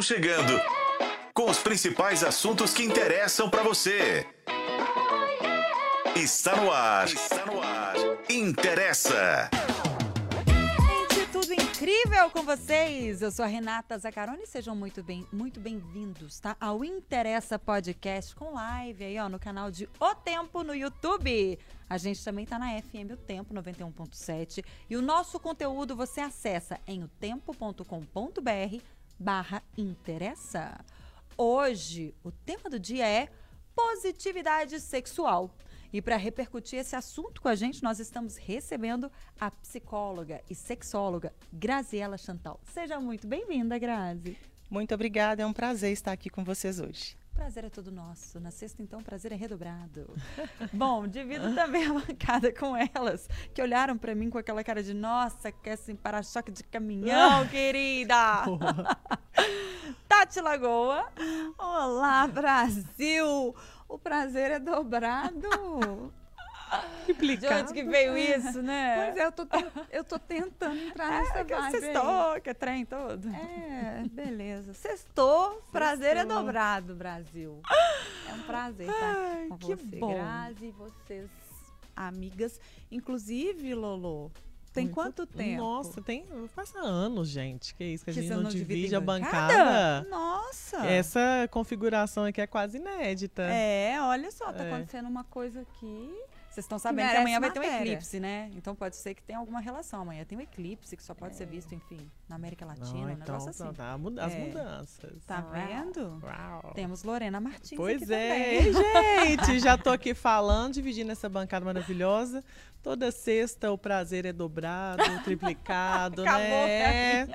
Chegando com os principais assuntos que interessam para você. Está no ar. Está no ar. Interessa. Gente, tudo incrível com vocês. Eu sou a Renata Zacaroni. Sejam muito bem, muito bem-vindos, tá? Ao Interessa Podcast com live aí, ó, no canal de O Tempo no YouTube. A gente também tá na FM O Tempo 91.7 e o nosso conteúdo você acessa em otempo.com.br barra interessa. Hoje, o tema do dia é positividade sexual. E para repercutir esse assunto com a gente, nós estamos recebendo a psicóloga e sexóloga Graziela Chantal. Seja muito bem-vinda, Grazi. Muito obrigada, é um prazer estar aqui com vocês hoje. Prazer é todo nosso. Na sexta, então, o prazer é redobrado. Bom, divido também a bancada com elas, que olharam para mim com aquela cara de nossa, quer assim, para-choque de caminhão, querida! Tati Lagoa. Olá, Brasil! O prazer é dobrado. De onde que veio isso, né? Pois é, eu tô, eu tô tentando entrar nessa É, vibe sextou, que é trem todo. É, beleza. Sextou, prazer é dobrado, Brasil. É um prazer Ai, estar com que você, bom. Grazi, e vocês, amigas. Inclusive, Lolo, tem Muito- quanto tempo? Nossa, tem. Passa anos, gente. Que isso, que a Que gente você não, não divide divide a bancada? bancada. Nossa! Essa configuração aqui é quase inédita. É, olha só, tá É. acontecendo uma coisa aqui. Vocês estão sabendo que merece amanhã vai ter um matéria. eclipse, né? Então pode ser que tenha alguma relação. Amanhã tem um eclipse que só pode ser visto, enfim, na América Latina, Não, um então, negócio assim. então tá, muda- as É. mudanças. Tá vendo? Uau. Temos Lorena Martins Pois aqui é, também. gente, já tô aqui falando, dividindo essa bancada maravilhosa. Toda sexta o prazer é dobrado, triplicado, Acabou né?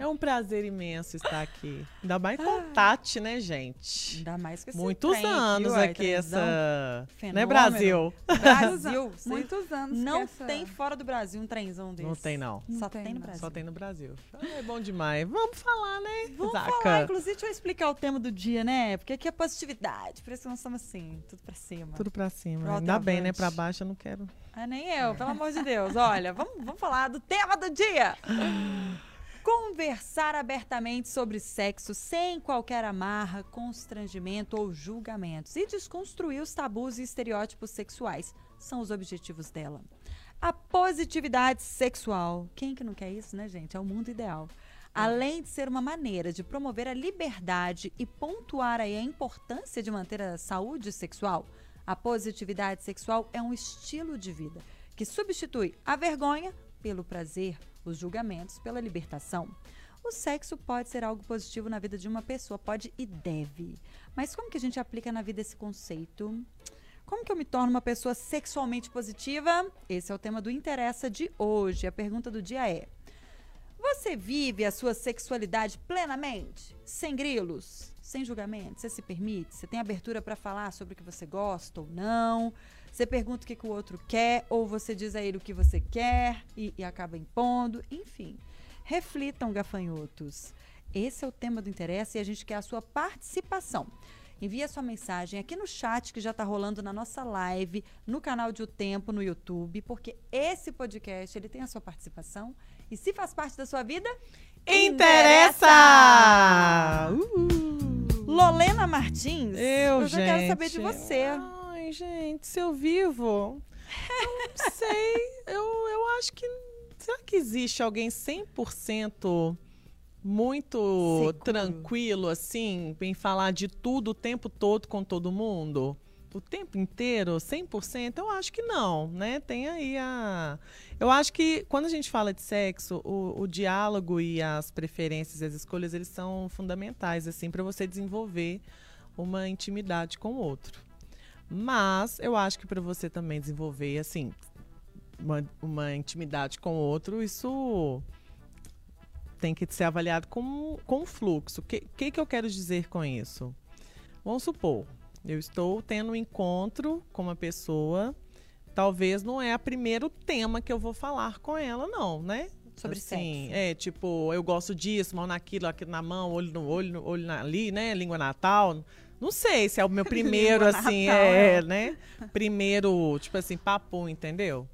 É um prazer imenso estar aqui. Ainda mais com Tati, né, gente? Ainda mais que Muitos trem anos uai, aqui, essa. Né, Fenômeno. Brasil? Brasil. Vocês- Muitos anos. que Não essa- tem fora do Brasil um trenzão desse. Não tem, não. Só Não tem, tem, no. Brasil. Só tem no Brasil. Ah, é bom demais. Vamos falar, né? Vamos Zaca? falar, inclusive, deixa eu explicar o tema do dia, né? Porque aqui é positividade, por isso que nós estamos assim, tudo pra cima. Tudo pra cima. Pro Ainda bem, né? Pra baixo eu não quero. Ah, nem eu, pelo amor de Deus. Olha, vamos, vamos falar do tema do dia. Conversar abertamente sobre sexo sem qualquer amarra, constrangimento ou julgamentos e desconstruir os tabus e estereótipos sexuais são os objetivos dela. A positividade sexual, quem que não quer isso, né, gente? É o mundo ideal. Além de ser uma maneira de promover a liberdade e pontuar aí a importância de manter a saúde sexual, a positividade sexual é um estilo de vida que substitui a vergonha pelo prazer, os julgamentos pela libertação. O sexo pode ser algo positivo na vida de uma pessoa, pode e deve. Mas como que a gente aplica na vida esse conceito? Como que eu me torno uma pessoa sexualmente positiva? Esse é o tema do Interessa de hoje. A pergunta do dia é: Você vive a sua sexualidade plenamente? Sem grilos? Sem julgamento? Você se permite? Você tem abertura para falar sobre o que você gosta ou não? Você pergunta o que, que o outro quer, ou você diz a ele o que você quer e, e acaba impondo. Enfim, reflitam, gafanhotos. Esse é o tema do Interessa e a gente quer a sua participação. Envie a sua mensagem aqui no chat que já está rolando na nossa live, no canal de O Tempo, no YouTube, porque esse podcast ele tem a sua participação. E se faz parte da sua vida, Interessa! Uhul. Lolena Martins, Eu, já gente. quero saber de você. Gente, se eu vivo, eu não sei. Eu, eu acho que. Será que existe alguém 100% muito Seguro. tranquilo, assim, em falar de tudo o tempo todo com todo mundo? O tempo inteiro, 100%? Eu acho que não, né? Tem aí a. Eu acho que quando a gente fala de sexo, o, o diálogo e as preferências e as escolhas, eles são fundamentais, assim, para você desenvolver uma intimidade com o outro. Mas eu acho que para você também desenvolver, assim, uma, uma intimidade com o outro, isso tem que ser avaliado com, com fluxo. O que, que, que eu quero dizer com isso? Vamos supor, eu estou tendo um encontro com uma pessoa, talvez não é o primeiro tema que eu vou falar com ela, não, né? Sobre assim, sexo. É, tipo, eu gosto disso, mão naquilo, aqui na mão, olho no olho, olho na- ali, né? Língua natal. Não sei se é o meu primeiro, assim, é, é. né? Primeiro, tipo assim, papo, entendeu?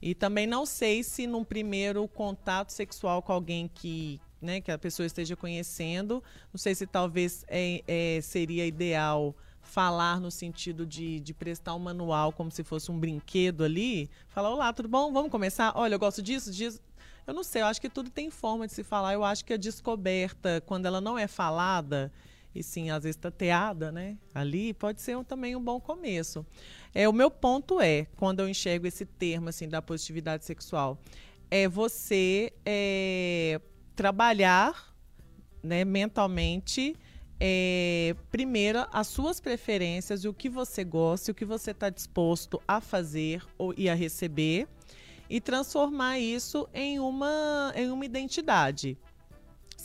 E também não sei se num primeiro contato sexual com alguém que né, que a pessoa esteja conhecendo. Não sei se talvez é, é, seria ideal falar no sentido de, de prestar um manual como se fosse um brinquedo ali. Falar, olá, tudo bom? Vamos começar? Olha, eu gosto disso, disso. Eu não sei, eu acho que tudo tem forma de se falar. Eu acho que a descoberta, quando ela não é falada, e sim, às vezes tateada, né? Ali pode ser um, também um bom começo. É, o meu ponto é, quando eu enxergo esse termo assim da positividade sexual, é você é, trabalhar né, mentalmente é, primeiro as suas preferências e o que você gosta o que você está disposto a fazer ou, e a receber e transformar isso em uma, em uma identidade.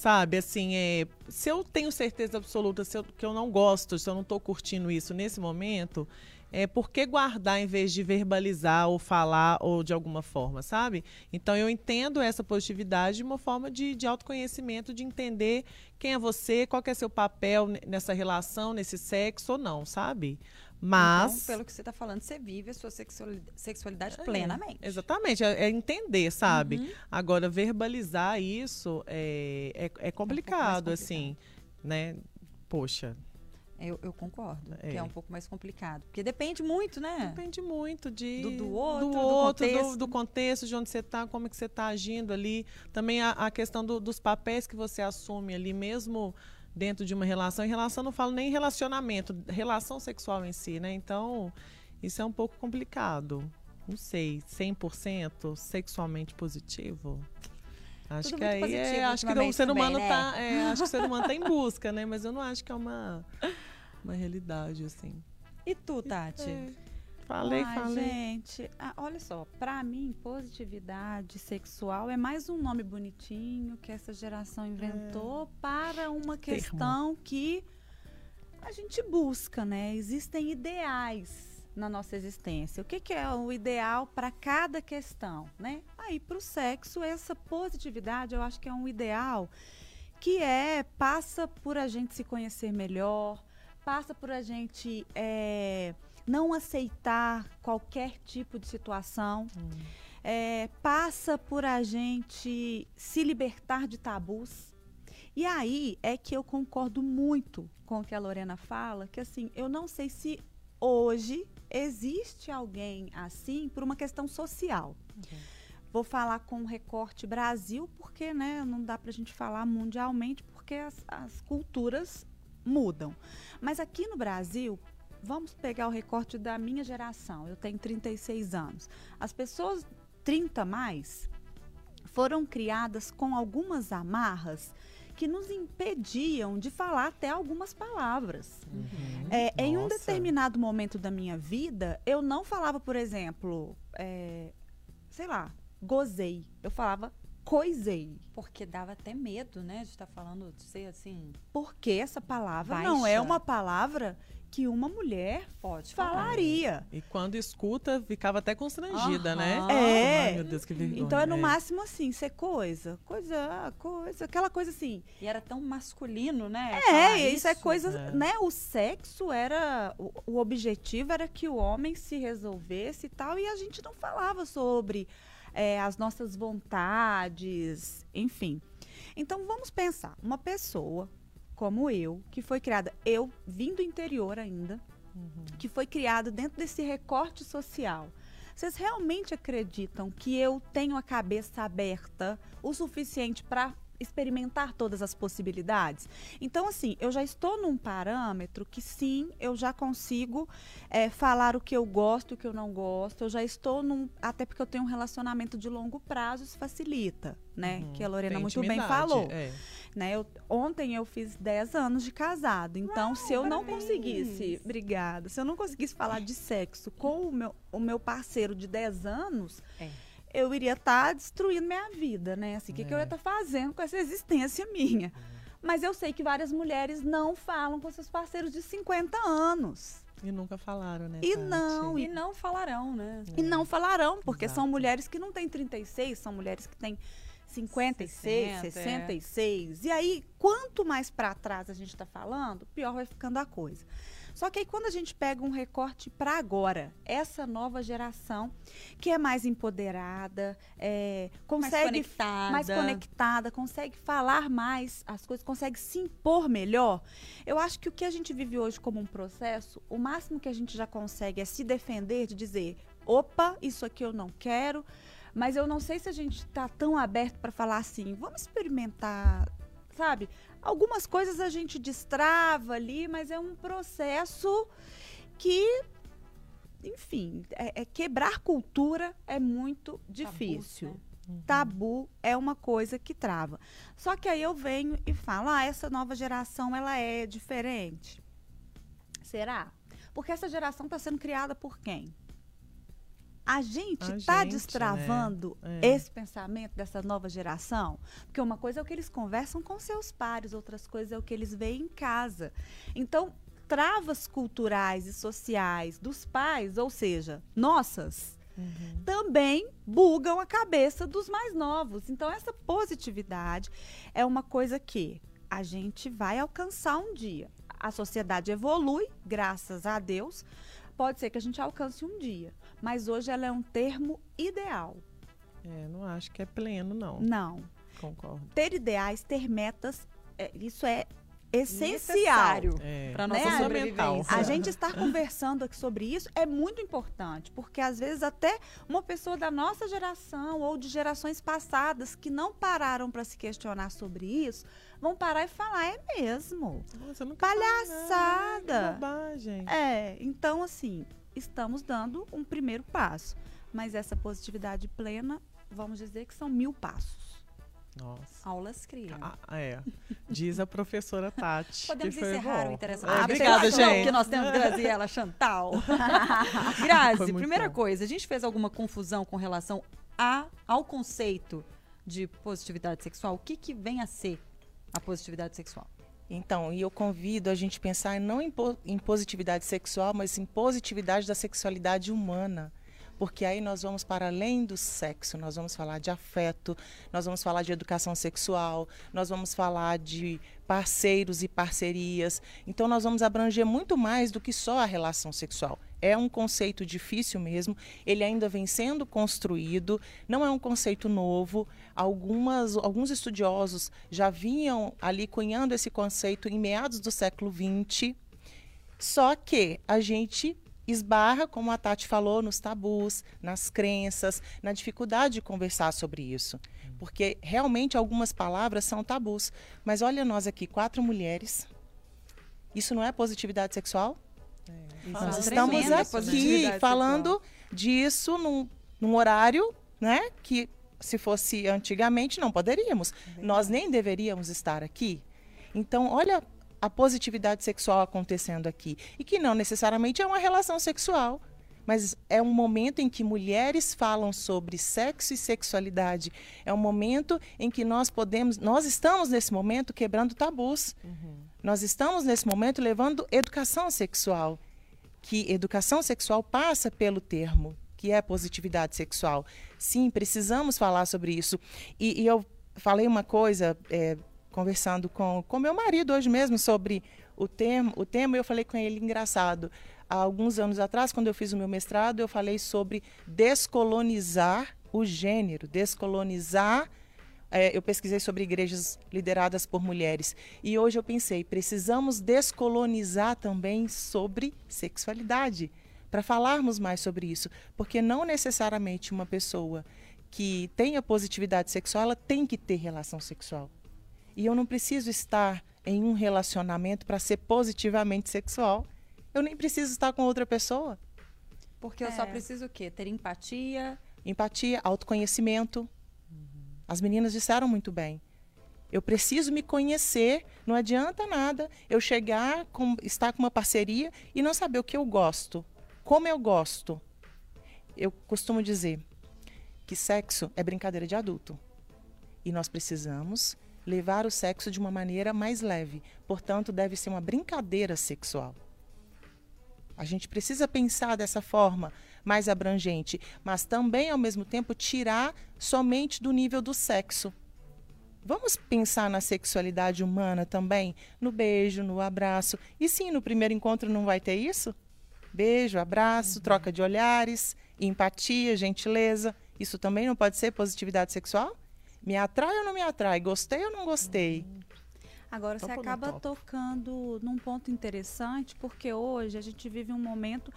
Sabe, assim, é, se eu tenho certeza absoluta se eu, que eu não gosto, se eu não estou curtindo isso nesse momento, é, por que guardar em vez de verbalizar ou falar ou de alguma forma, sabe? Então eu entendo essa positividade de uma forma de, de autoconhecimento, de entender quem é você, qual é seu papel nessa relação, nesse sexo ou não, sabe? Mas. Então, pelo que você está falando, você vive a sua sexualidade é, plenamente. Exatamente, é, é entender, sabe? Uhum. Agora, verbalizar isso é, é, é complicado, um complicado, assim, né? Poxa, eu, eu concordo, é. que é um pouco mais complicado. Porque depende muito, né? Depende muito de, do, do outro, do, outro do, contexto. Do, do, contexto, de onde você está, como é que você está agindo ali. Também a, a questão dos papéis que você assume ali, mesmo dentro de uma relação. Em relação, não falo nem relacionamento, relação sexual em si, né? Então, isso é um pouco complicado. Não sei, 100% sexualmente positivo? Acho Tudo que aí é, acho que o ser humano também, tá, né? é, acho que o ser humano tá em busca, né? Mas eu não acho que é uma uma realidade, assim. E tu, Tati? É. Falei, Ai, falei. Gente, ah, olha só, para mim, positividade sexual é mais um nome bonitinho que essa geração inventou é. para uma questão Termo. que a gente busca, né? Existem ideais na nossa existência. O que, que é o ideal para cada questão, né? Aí, para o sexo, essa positividade eu acho que é um ideal que é passa por a gente se conhecer melhor, passa por a gente é, não aceitar qualquer tipo de situação, hum. é, passa por a gente se libertar de tabus. E aí é que eu concordo muito com o que a Lorena fala, que assim, eu não sei se hoje existe alguém assim por uma questão social. Uhum. Vou falar com o recorte Brasil, porque né, não dá para a gente falar mundialmente, porque as, as culturas mudam. Mas aqui no Brasil, vamos pegar o recorte da minha geração. Eu tenho 36 anos. As pessoas 30 mais foram criadas com algumas amarras que nos impediam de falar até algumas palavras. Uhum. É, em um determinado momento da minha vida, eu não falava, por exemplo, é, sei lá, gozei. Eu falava coisei. Porque dava até medo, né, de estar tá falando de ser assim. Porque essa palavra baixa. não é uma palavra que uma mulher pode falaria. E quando escuta, ficava até constrangida, né? É. Ai, meu Deus, que vergonha. Então é no máximo assim, ser coisa, coisa, coisa, aquela coisa assim. E era tão masculino, né? É, isso, isso, é coisa, é. né? O sexo era o, o objetivo era que o homem se resolvesse e tal, e a gente não falava sobre é, as nossas vontades, enfim. Então vamos pensar, uma pessoa como eu, que foi criada, eu vim do interior ainda, uhum. que foi criada dentro desse recorte social. Vocês realmente acreditam que eu tenho a cabeça aberta o suficiente para experimentar todas as possibilidades. Então, assim, eu já estou num parâmetro que sim, eu já consigo é, falar o que eu gosto, o que eu não gosto. Eu já estou num. Até porque eu tenho um relacionamento de longo prazo, isso facilita, né? Uhum, que a Lorena muito bem falou. É. Né? Eu, ontem eu fiz 10 anos de casado. Então, Uau, se eu não conseguisse. Obrigada. Se eu não conseguisse falar de sexo com o meu, o meu parceiro de 10 anos. É eu iria estar tá destruindo minha vida, né? Assim, o que, que eu ia estar tá fazendo com essa existência minha? Uhum. Mas eu sei que várias mulheres não falam com seus parceiros de 50 anos. E nunca falaram, né? E não. E não falarão, né? E não falarão, porque Exato. são mulheres que não têm 36, são mulheres que têm 56, 60, 66. É. E aí, quanto mais para trás a gente está falando, pior vai ficando a coisa. Só que aí quando a gente pega um recorte para agora, essa nova geração que é mais empoderada, é, consegue mais conectada. mais conectada, consegue falar mais as coisas, consegue se impor melhor. Eu acho que o que a gente vive hoje como um processo, o máximo que a gente já consegue é se defender de dizer, opa, isso aqui eu não quero mas eu não sei se a gente está tão aberto para falar assim, vamos experimentar, sabe? Algumas coisas a gente destrava ali, mas é um processo que, enfim, é, é quebrar cultura é muito difícil. Tabu, né? Uhum. Tabu é uma coisa que trava. Só que aí eu venho e falo, ah, essa nova geração ela é diferente. Será? Porque essa geração está sendo criada por quem? A gente está destravando né? é. esse pensamento dessa nova geração? Porque uma coisa é o que eles conversam com seus pares, outras coisas é o que eles veem em casa. Então, travas culturais e sociais dos pais, ou seja, nossas, uhum. também bugam a cabeça dos mais novos. Então, essa positividade é uma coisa que a gente vai alcançar um dia. A sociedade evolui, graças a Deus. Pode ser que a gente alcance um dia mas hoje ela é um termo ideal. É, não acho que é pleno, não. Não. Concordo. Ter ideais, ter metas, é, isso é essencial é, para nossa né? sobrevivência. A gente estar conversando aqui sobre isso é muito importante, porque às vezes até uma pessoa da nossa geração ou de gerações passadas que não pararam para se questionar sobre isso, vão parar e falar é mesmo. Nossa, Palhaçada. Bobagem. É, então assim, estamos dando um primeiro passo. Mas essa positividade plena, vamos dizer que são mil passos. Nossa. Aulas criam. Ah, é. Diz a professora Tati. Podemos encerrar bom. o interessante. Ah, obrigada, gente. Que nós temos Graziela Chantal. Grazi, primeira bom. coisa, a gente fez alguma confusão com relação a, ao conceito de positividade sexual? O que, que vem a ser a positividade sexual? Então, e eu convido a gente pensar não em, em positividade sexual, mas em positividade da sexualidade humana porque aí nós vamos para além do sexo, nós vamos falar de afeto, nós vamos falar de educação sexual, nós vamos falar de parceiros e parcerias. Então nós vamos abranger muito mais do que só a relação sexual. É um conceito difícil mesmo, ele ainda vem sendo construído, não é um conceito novo. Algumas, alguns estudiosos já vinham ali cunhando esse conceito em meados do século XX. Só que a gente esbarra, como a Tati falou, nos tabus, nas crenças, na dificuldade de conversar sobre isso. Porque realmente algumas palavras são tabus. Mas olha nós aqui, quatro mulheres. Isso não é positividade sexual? É, nós estamos aqui falando disso num, num horário né, que se fosse antigamente não poderíamos. É nós nem deveríamos estar aqui. Então, olha a positividade sexual acontecendo aqui. E que não necessariamente é uma relação sexual, mas é um momento em que mulheres falam sobre sexo e sexualidade. É um momento em que nós podemos, nós estamos nesse momento quebrando tabus. Uhum. Nós estamos nesse momento levando educação sexual, que educação sexual passa pelo termo que é positividade sexual. Sim, precisamos falar sobre isso. E, e eu falei uma coisa é, conversando com com meu marido hoje mesmo sobre o termo, o tema, eu falei com ele engraçado. Há alguns anos atrás, quando eu fiz o meu mestrado, eu falei sobre descolonizar o gênero, descolonizar. É, eu pesquisei sobre igrejas lideradas por mulheres. E hoje eu pensei, precisamos descolonizar também sobre sexualidade, para falarmos mais sobre isso. Porque não necessariamente uma pessoa que tenha positividade sexual, ela tem que ter relação sexual. E eu não preciso estar em um relacionamento para ser positivamente sexual. Eu nem preciso estar com outra pessoa. Porque eu é. só preciso o quê? Ter empatia. Empatia, autoconhecimento. As meninas disseram muito bem. Eu preciso me conhecer, não adianta nada eu chegar, com, estar com uma parceria e não saber o que eu gosto, como eu gosto. Eu costumo dizer que sexo é brincadeira de adulto. E nós precisamos levar o sexo de uma maneira mais leve. Portanto, deve ser uma brincadeira sexual. A gente precisa pensar dessa forma mais abrangente, mas também, ao mesmo tempo, tirar somente do nível do sexo. Vamos pensar na sexualidade humana também, no beijo, no abraço. E sim, no primeiro encontro não vai ter isso? Beijo, abraço, uhum. troca de olhares, empatia, gentileza. Isso também não pode ser positividade sexual? Me atrai ou não me atrai? Gostei ou não gostei? Uhum. Agora, você acaba tocando num ponto interessante, porque hoje a gente vive um momento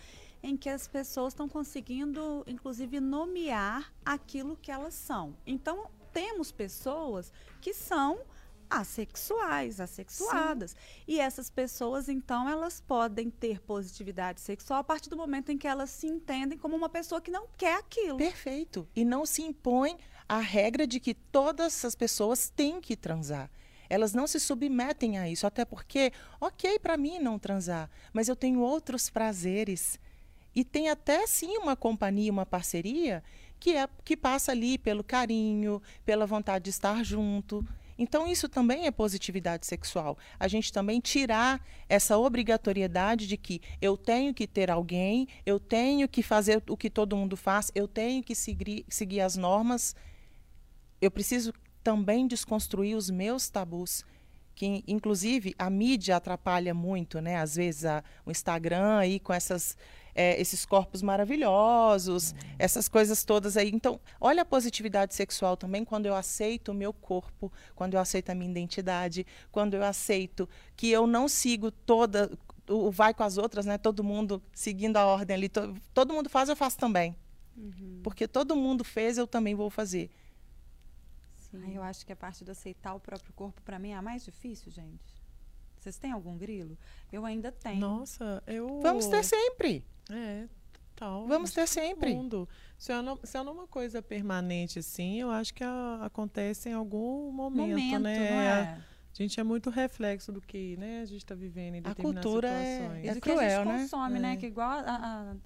em que as pessoas estão conseguindo, inclusive, nomear aquilo que elas são. Então, temos pessoas que são assexuais, assexuadas. Sim. E essas pessoas, então, elas podem ter positividade sexual a partir do momento em que elas se entendem como uma pessoa que não quer aquilo. Perfeito. E não se impõe a regra de que todas as pessoas têm que transar. Elas não se submetem a isso, até porque, ok para mim não transar, mas eu tenho outros prazeres. E tem até sim uma companhia, uma parceria que é que passa ali pelo carinho, pela vontade de estar junto. Então isso também é positividade sexual. A gente também tirar essa obrigatoriedade de que eu tenho que ter alguém, eu tenho que fazer o que todo mundo faz, eu tenho que seguir, seguir as normas. Eu preciso também desconstruir os meus tabus que inclusive a mídia atrapalha muito, né? Às vezes a, o Instagram aí com essas é, esses corpos maravilhosos, essas coisas todas aí. Então, olha a positividade sexual também quando eu aceito o meu corpo, quando eu aceito a minha identidade, quando eu aceito que eu não sigo toda o vai com as outras, né? Todo mundo seguindo a ordem ali, to, todo mundo faz, eu faço também. Uhum. Porque todo mundo fez, eu também vou fazer. Ah, eu acho que a parte de aceitar o próprio corpo, para mim, é a mais difícil, gente. Vocês têm algum grilo? Eu ainda tenho. Nossa, eu. Vamos ter sempre. É, tal. Vamos ter sempre. Mundo. Se é, não, se é uma coisa permanente, assim, eu acho que a, acontece em algum momento, momento né? Não é? A gente é muito reflexo do que né, a gente está vivendo em determinadas a cultura é situações. É, é cruel, que a gente né? consome, né? É. Que igual a,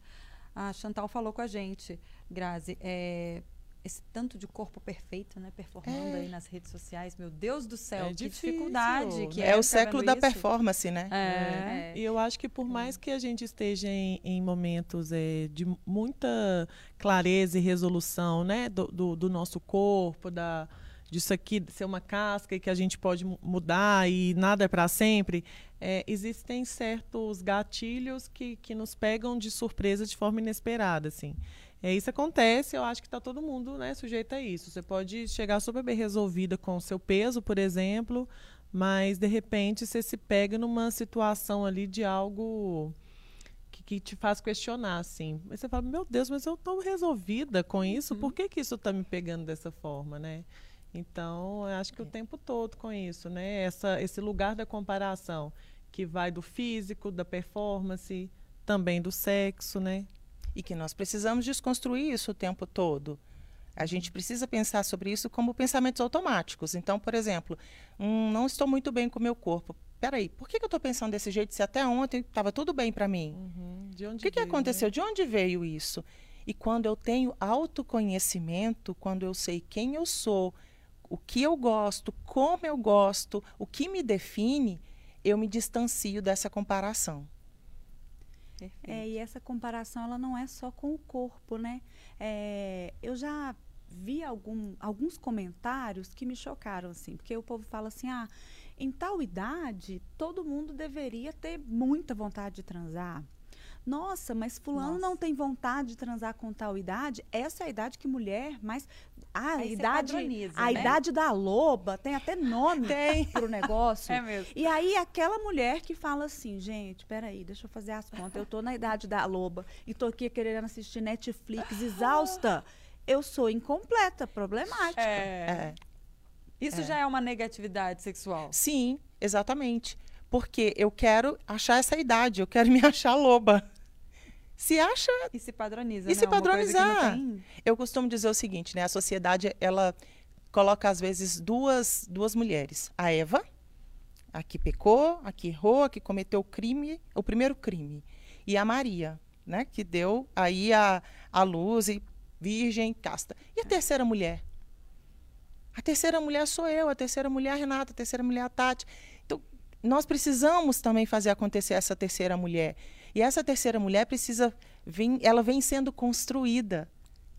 a, a Chantal falou com a gente, Grazi. É, esse tanto de corpo perfeito, né? Performando é. aí nas redes sociais. Meu Deus do céu, é que difícil. dificuldade que é. É o século da isso. performance, né? É. é. E eu acho que por mais que a gente esteja em, em momentos é, de muita clareza e resolução, né? Do, do, do, nosso corpo, da disso aqui ser uma casca e que a gente pode mudar e nada é para sempre, é, existem certos gatilhos que, que nos pegam de surpresa de forma inesperada, assim. É, isso acontece, eu acho que está todo mundo né, sujeito a isso. Você pode chegar super bem resolvida com o seu peso, por exemplo, mas de repente você se pega numa situação ali de algo que, que te faz questionar, assim. Mas você fala, meu Deus, mas eu estou resolvida com isso, uhum. por que, que isso está me pegando dessa forma, né? Então, eu acho que é. o tempo todo com isso, né? Essa, esse lugar da comparação, que vai do físico, da performance, também do sexo, né? E que nós precisamos desconstruir isso o tempo todo. A gente precisa pensar sobre isso como pensamentos automáticos. Então, por exemplo, hum, não estou muito bem com o meu corpo. Peraí, por que, que eu estou pensando desse jeito se até ontem estava tudo bem para mim? Uhum. De onde o que, que aconteceu? Né? De onde veio isso? E quando eu tenho autoconhecimento, quando eu sei quem eu sou, o que eu gosto, como eu gosto, o que me define, eu me distancio dessa comparação. É, e essa comparação ela não é só com o corpo, né? É, eu já vi algum, alguns comentários que me chocaram, assim, porque o povo fala assim, ah, em tal idade, todo mundo deveria ter muita vontade de transar. Nossa, mas fulano Nossa. não tem vontade de transar com tal idade. Essa é a idade que mulher mais ah, a idade, a né? idade da loba tem até nome tem. pro negócio. É mesmo. E aí aquela mulher que fala assim, gente, peraí, deixa eu fazer as contas. Eu tô na idade da loba e tô aqui querendo assistir Netflix exausta. Eu sou incompleta, problemática. É. é. Isso é. já é uma negatividade sexual. Sim, exatamente. Porque eu quero achar essa idade, eu quero me achar loba se acha e se padroniza e né? se padronizar. eu costumo dizer o seguinte né? A sociedade ela coloca às vezes duas duas mulheres. A Eva a que pecou a que errou a que cometeu o crime o primeiro crime. E a Maria né? Que deu aí a, a luz e virgem casta. E a terceira mulher? A terceira mulher sou eu a terceira mulher é a Renata a terceira mulher é a Tati. Então nós precisamos também fazer acontecer essa terceira mulher e essa terceira mulher precisa vir, ela vem sendo construída.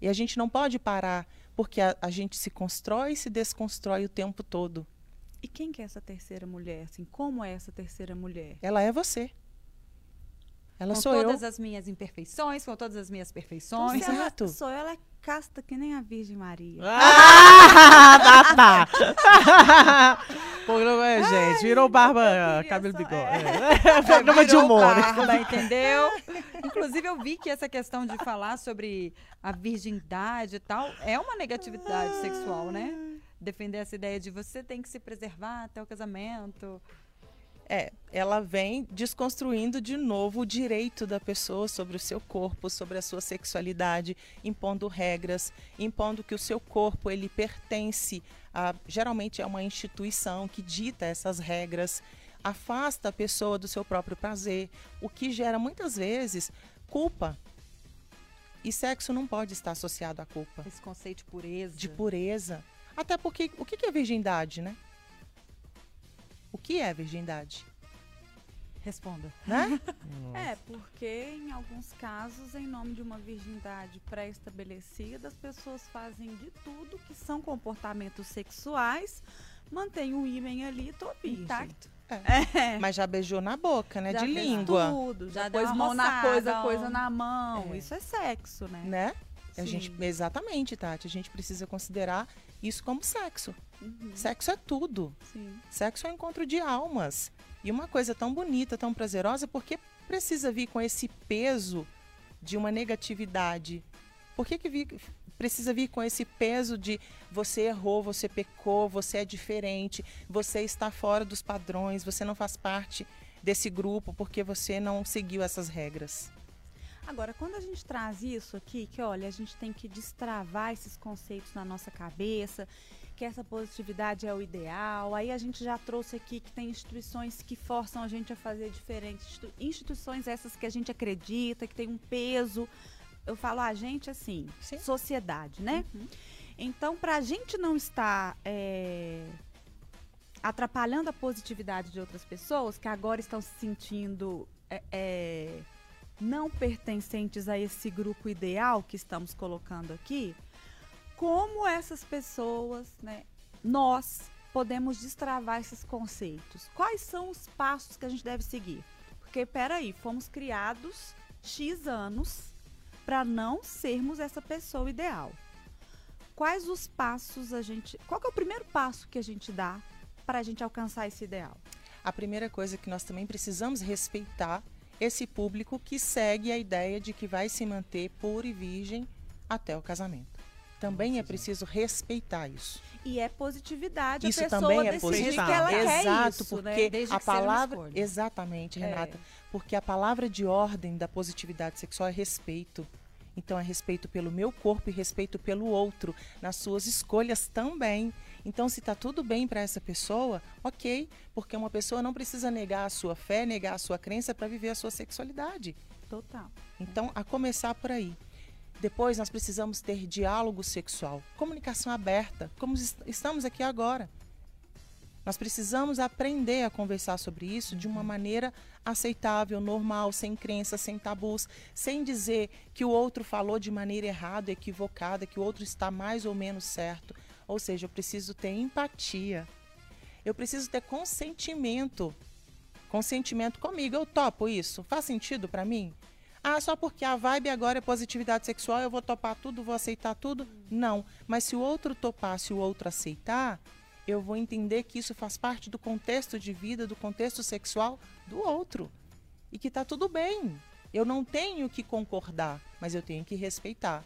E a gente não pode parar porque a, a gente se constrói e se desconstrói o tempo todo. E quem que é essa terceira mulher? Assim, como é essa terceira mulher? Ela é você. Ela com sou eu. todas as minhas imperfeições, com todas as minhas perfeições. Então, se ela Exato. sou eu, ela é casta que nem a Virgem Maria. Ah, tá, tá. Programa, é, gente, virou barba, cabelo bigode. É. Programa de humor. barba, entendeu? Inclusive, eu vi que essa questão de falar sobre a virgindade e tal é uma negatividade sexual, né? Defender essa ideia de você tem que se preservar até o casamento. É, ela vem desconstruindo de novo o direito da pessoa sobre o seu corpo, sobre a sua sexualidade, impondo regras, impondo que o seu corpo ele pertence a geralmente é uma instituição que dita essas regras, afasta a pessoa do seu próprio prazer, o que gera muitas vezes culpa. E sexo não pode estar associado à culpa, Esse conceito de pureza. de pureza. Até porque o que é virgindade, né? O que é virgindade? Responda. Né? É, porque em alguns casos, em nome de uma virgindade pré-estabelecida, as pessoas fazem de tudo que são comportamentos sexuais, mantém o ímen ali, tô virgem. Intacto. É. Mas já beijou na boca, né? Já de língua, Tudo, já, pôs uma mão na coisa, coisa na mão. É. Isso é sexo, né? né? A gente, exatamente, Tati. A gente precisa considerar isso como sexo. Uhum, Sexo é tudo. sim. Sexo é um encontro de almas. E uma coisa tão bonita, tão prazerosa, porque precisa vir com esse peso de uma negatividade? Por que, que precisa vir com esse peso de você errou, você pecou, você é diferente, você está fora dos padrões, você não faz parte desse grupo porque você não seguiu essas regras? Agora, quando a gente traz isso aqui, que olha, a gente tem que destravar esses conceitos na nossa cabeça, que essa positividade é o ideal. Aí a gente já trouxe aqui que tem instituições que forçam a gente a fazer diferente. Institu- Instituições essas que a gente acredita, que tem um peso. Eu falo a gente assim, Sim. sociedade, né? Então, para a gente não estar é, atrapalhando a positividade de outras pessoas que agora estão se sentindo é, é, não pertencentes a esse grupo ideal que estamos colocando aqui, como essas pessoas, né, nós podemos destravar esses conceitos? Quais são os passos que a gente deve seguir? Porque, peraí, fomos criados X anos para não sermos essa pessoa ideal. Quais os passos a gente. Qual é o primeiro passo que a gente dá para a gente alcançar esse ideal? A primeira coisa que nós também precisamos respeitar esse público que segue a ideia de que vai se manter puro e virgem até o casamento. Também é preciso respeitar isso. E é positividade Isso a pessoa também é decidir que ela Exato, isso, né? porque Desde a palavra exatamente, É. Renata, porque a palavra de ordem da positividade sexual é respeito. Então é respeito pelo meu corpo e respeito pelo outro, nas suas escolhas também. Então se está tudo bem para essa pessoa, ok, porque uma pessoa não precisa negar a sua fé, negar a sua crença para viver a sua sexualidade. Total. Então, a começar por aí. Depois, nós precisamos ter diálogo sexual, comunicação aberta, como es- estamos aqui agora. Nós precisamos aprender a conversar sobre isso de uma maneira aceitável, normal, sem crenças, sem tabus, sem dizer que o outro falou de maneira errada, equivocada, que o outro está mais ou menos certo. Ou seja, eu preciso ter empatia. Eu preciso ter consentimento. Consentimento comigo. Eu topo isso? Faz sentido para mim? Ah, só porque a vibe agora é positividade sexual, eu vou topar tudo, vou aceitar tudo? Não. Mas se o outro topar, se o outro aceitar, eu vou entender que isso faz parte do contexto de vida, do contexto sexual do outro. E que tá tudo bem. Eu não tenho que concordar, mas eu tenho que respeitar.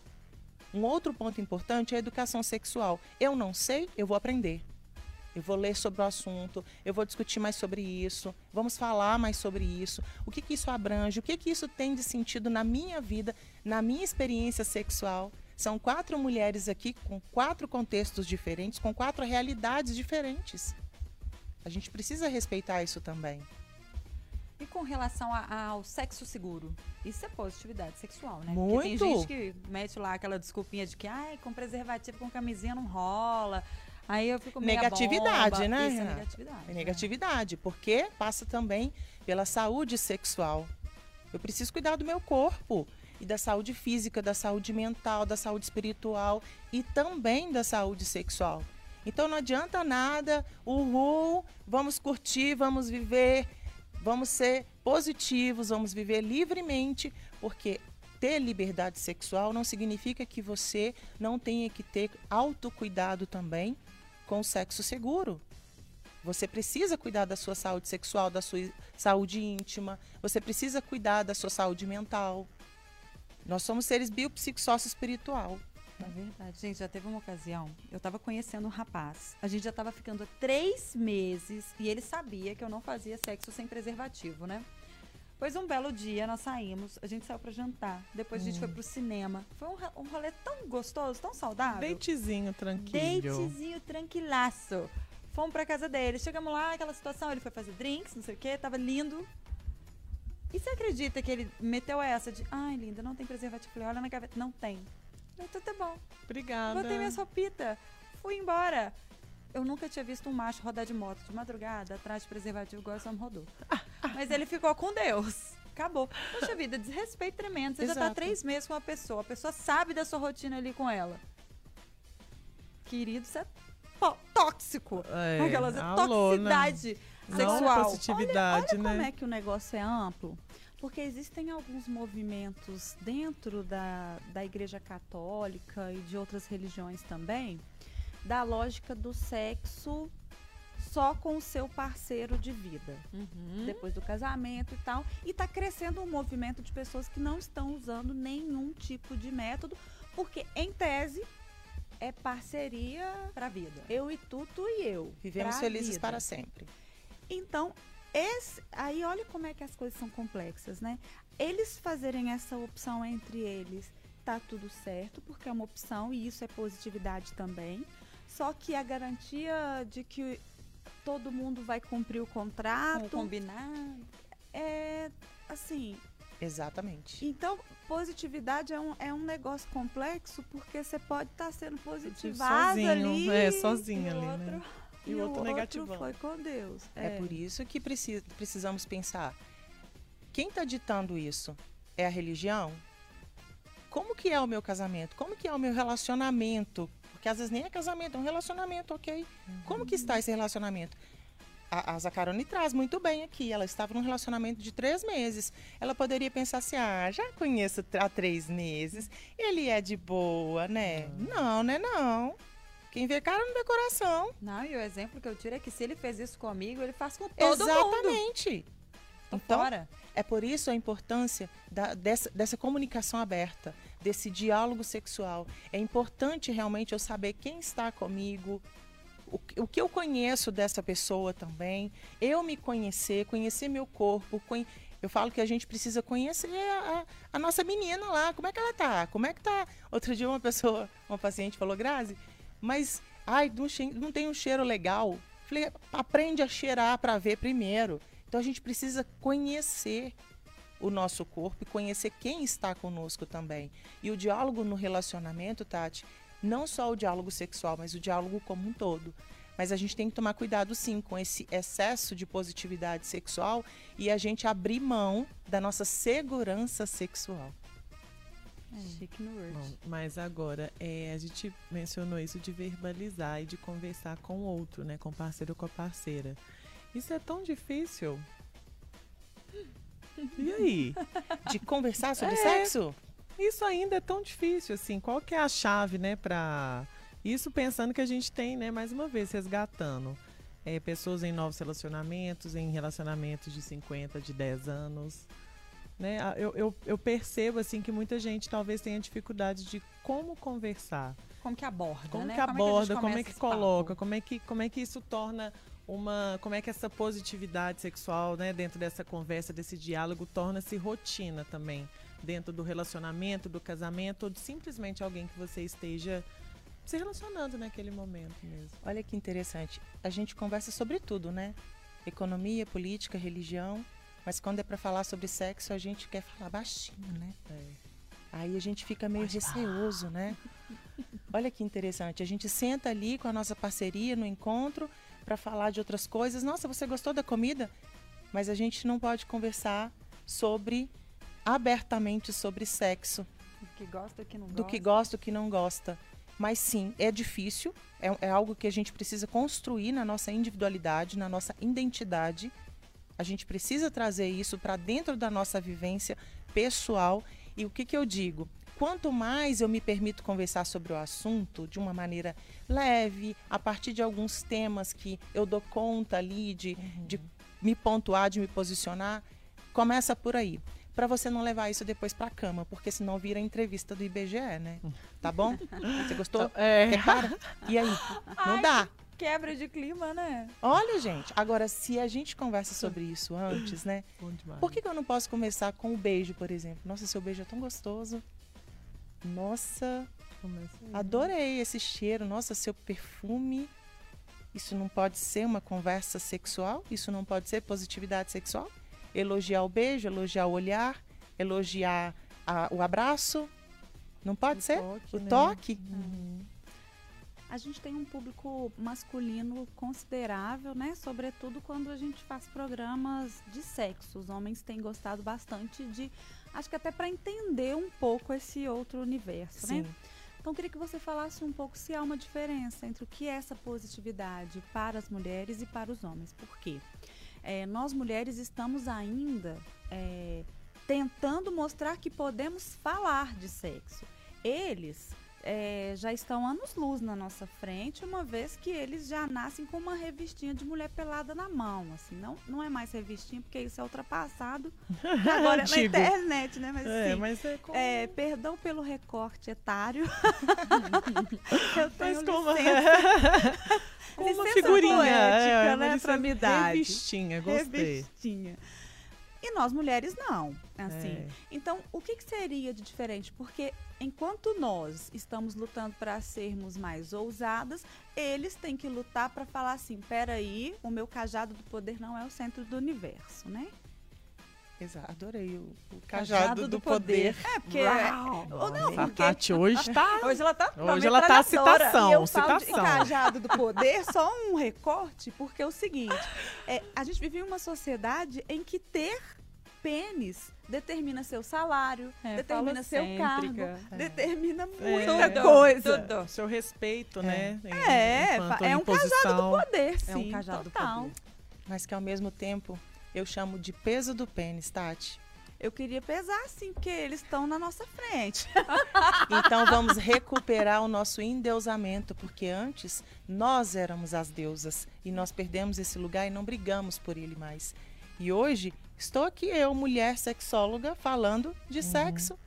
Um outro ponto importante é a educação sexual. Eu não sei, eu vou aprender. Eu vou ler sobre o assunto, eu vou discutir mais sobre isso, vamos falar mais sobre isso. O que, que isso abrange, o que, que isso tem de sentido na minha vida, na minha experiência sexual. São quatro mulheres aqui com quatro contextos diferentes, com quatro realidades diferentes. A gente precisa respeitar isso também. E com relação a- ao sexo seguro? Isso é positividade sexual, né? Porque tem Muito. gente que mete lá aquela desculpinha de que, ai, com preservativo, com camisinha não rola. Aí eu fico meio Negatividade, né, Isso é negatividade. É né? negatividade, porque passa também pela saúde sexual. Eu preciso cuidar do meu corpo. e da saúde física, da saúde mental, da saúde espiritual e também da saúde sexual. Então não adianta nada, uhul, vamos curtir, vamos viver, vamos ser positivos, vamos viver livremente, porque ter liberdade sexual não significa que você não tenha que ter autocuidado também com sexo seguro. Você precisa cuidar da sua saúde sexual, da sua saúde íntima, você precisa cuidar da sua saúde mental. Nós somos seres biopsicossócio-espiritual. É verdade. Gente, já teve uma ocasião, eu tava conhecendo um rapaz. A gente já tava ficando há três meses e ele sabia que eu não fazia sexo sem preservativo, né? Pois um belo dia nós saímos, a gente saiu para jantar, depois a gente foi pro cinema. Foi um, um rolê tão gostoso, tão saudável. Deitezinho tranquilo. Deitezinho tranquilaço. Fomos pra casa dele, chegamos lá, aquela situação, ele foi fazer drinks, não sei o que, tava lindo. E você acredita que ele meteu essa de, ai, linda, não tem preservativo? Falei, olha na gaveta, não tem. Eu, então tá bom. Obrigada. Botei minha sopita, fui embora. Eu nunca tinha visto um macho rodar de moto de madrugada atrás de preservativo igual esse homem rodou. Mas ele ficou com Deus. Acabou. Poxa vida, desrespeito tremendo. Você já tá Exato. três meses com uma pessoa. A pessoa sabe da sua rotina ali com ela. Querido, você é tóxico. É, Aquelas, é alô, né? toxicidade Não sexual. positividade, Olha né? como é que o negócio é amplo. Porque existem alguns movimentos dentro da, da Igreja Católica e de outras religiões também, da lógica do sexo só com o seu parceiro de vida, Uhum. depois do casamento e tal. E está crescendo um movimento de pessoas que não estão usando nenhum tipo de método, porque, em tese, é parceria Pra vida. eu e tu, tu e eu. Vivemos felizes vida. para sempre. Então, esse, aí olha como é que as coisas são complexas, né? Eles fazerem essa opção entre eles, tá tudo certo, porque é uma opção e isso é positividade também. Só que a garantia de que todo mundo vai cumprir o contrato combinado. é assim. Exatamente. Então, positividade é um, é um negócio complexo porque você pode estar sendo positivado sozinho, ali. é, sozinho E o ali, né? outro- E, E o o outro outro negativando. foi com Deus. É, por isso que preci- precisamos pensar. Quem está ditando isso? É a religião? Como que é o meu casamento? Como que é o meu relacionamento? Porque às vezes nem é casamento, é um relacionamento, ok? Como que está esse relacionamento? A, a Zacarone traz muito bem aqui. Ela estava num relacionamento de três meses. Ela poderia pensar assim: ah, já conheço há três meses. Ele é de boa, né? Não, né? Não. Quem vê cara não vê coração. Não, e o exemplo que eu tiro é que se ele fez isso comigo, ele faz com todo mundo. Exatamente. Então, fora. É por isso a importância da- dessa, dessa comunicação aberta, desse diálogo sexual. É importante realmente eu saber quem está comigo, o, que- eu conheço dessa pessoa também, eu me conhecer, conhecer meu corpo. conhe- Eu falo que a gente precisa conhecer a, a- nossa menina lá, como é que ela tá? Como é que tá? Outro dia uma pessoa, uma paciente falou, Grazi, mas ai, não, não tem um cheiro legal. Falei, aprende a cheirar para ver primeiro. Então a gente precisa conhecer o nosso corpo e conhecer quem está conosco também. E o diálogo no relacionamento, Tati, não só o diálogo sexual, mas o diálogo como um todo. Mas a gente tem que tomar cuidado sim com esse excesso de positividade sexual e a gente abrir mão da nossa segurança sexual. Chique no Word. Bom, mas agora, é, a gente mencionou isso de verbalizar e de conversar com o outro, né? Com o parceiro ou com a parceira. Isso é tão difícil. E aí? De conversar sobre É. sexo? Isso ainda é tão difícil, assim. Qual que é a chave, né, pra... Isso pensando que a gente tem, né, mais uma vez, resgatando. é, pessoas em novos relacionamentos, em relacionamentos de 50, de 10 anos. Né? Eu, eu, eu percebo, assim, que muita gente talvez tenha dificuldade de como conversar. Como que aborda, Como né? que gente aborda, como é que esse papo? coloca, como é que, como é que isso torna uma. Como é que essa positividade sexual, né, dentro dessa conversa, desse diálogo, torna-se rotina também. Dentro do relacionamento, do casamento, ou de simplesmente alguém que você esteja se relacionando naquele momento mesmo. Olha que interessante. A gente conversa sobre tudo, né? Economia, política, religião. Mas quando é para falar sobre sexo, a gente quer falar baixinho, né? É. Aí a gente fica meio receoso, né? Olha que interessante. A gente senta ali com a nossa parceria no encontro para falar de outras coisas. Nossa, você gostou da comida? Mas a gente não pode conversar sobre abertamente sobre sexo, O que gosta, o que não do gosta. que gosta, que não gosta. Mas sim, é difícil, é, é algo que a gente precisa construir na nossa individualidade, na nossa identidade. A gente precisa trazer isso para dentro da nossa vivência pessoal. E o que, que eu digo? Quanto mais eu me permito conversar sobre o assunto de uma maneira leve, a partir de alguns temas que eu dou conta ali de, de me pontuar, de me posicionar, começa por aí. Para você não levar isso depois para a cama, porque senão vira entrevista do IBGE, né? Tá bom? Você gostou? É. Repara? E aí? Não dá. Quebra de clima, né? Olha, gente, agora se a gente conversa sobre isso antes, né? Bom demais. Por que, que eu não posso começar com o beijo, por exemplo? Nossa, seu beijo é tão gostoso. Nossa, Começa aí. adorei esse cheiro. Nossa, seu perfume. Isso não pode ser uma conversa sexual? Isso não pode ser positividade sexual? Elogiar o beijo, elogiar o olhar, elogiar a- o abraço? Não pode ser? toque, o né? toque? A gente tem um público masculino considerável, né? Sobretudo quando a gente faz programas de sexo. Os homens têm gostado bastante de. Acho que até para entender um pouco esse outro universo, né? Sim. Então, eu queria que você falasse um pouco se há uma diferença entre o que é essa positividade para as mulheres e para os homens. Por quê? É, nós mulheres estamos ainda é, tentando mostrar que podemos falar de sexo. Eles é, já estão anos-luz na nossa frente, uma vez que eles já nascem com uma revistinha de mulher pelada na mão. Assim, não, não é mais revistinha, porque isso é ultrapassado agora na internet, né? Mas, É, mas é como... é, perdão pelo recorte etário. eu tenho Mas como, licença, uma licença figurinha. poética, é, uma né, licença- pra minha idade. Revistinha, gostei. revistinha. E nós mulheres não, assim. É. Então, o que, que seria de diferente? Porque enquanto nós estamos lutando para sermos mais ousadas, eles têm que lutar para falar assim: peraí, o meu cajado do poder não é o centro do universo, né? Exato, adorei o, o cajado, do, poder. É, porque. Ou não, A porque Tati hoje tá... Hoje ela tá Hoje ela tá citação, E eu falo de citação. cajado do poder, só um recorte, porque é o seguinte, é, a gente vive em uma sociedade em que ter pênis determina seu salário, É, determina seu cargo, falocêntrica. determina É. muita Tudo, coisa. tudo. Seu respeito, né? É, é um cajado do poder, É um sim, cajado do total. poder. Mas que ao mesmo tempo eu chamo de peso do pênis, Tati. Eu queria pesar sim, porque eles estão na nossa frente. Então vamos recuperar o nosso endeusamento, porque antes nós éramos as deusas e nós perdemos esse lugar e não brigamos por ele mais. E hoje estou aqui eu, mulher sexóloga, falando de sexo.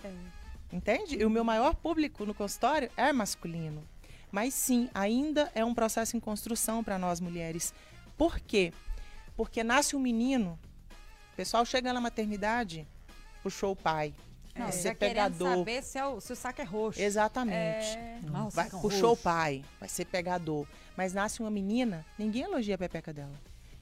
Entende? E o meu maior público no consultório é masculino. Mas sim, ainda é um processo em construção para nós mulheres. Por quê? Porque nasce um menino, o pessoal chega na maternidade, puxou o pai. Não, vai já ser querendo pegador. saber se, é o, se o saco é roxo. Exatamente. É, Nossa, Vai, puxou o roxos. pai, vai ser pegador. Mas nasce uma menina, ninguém elogia a pepeca dela.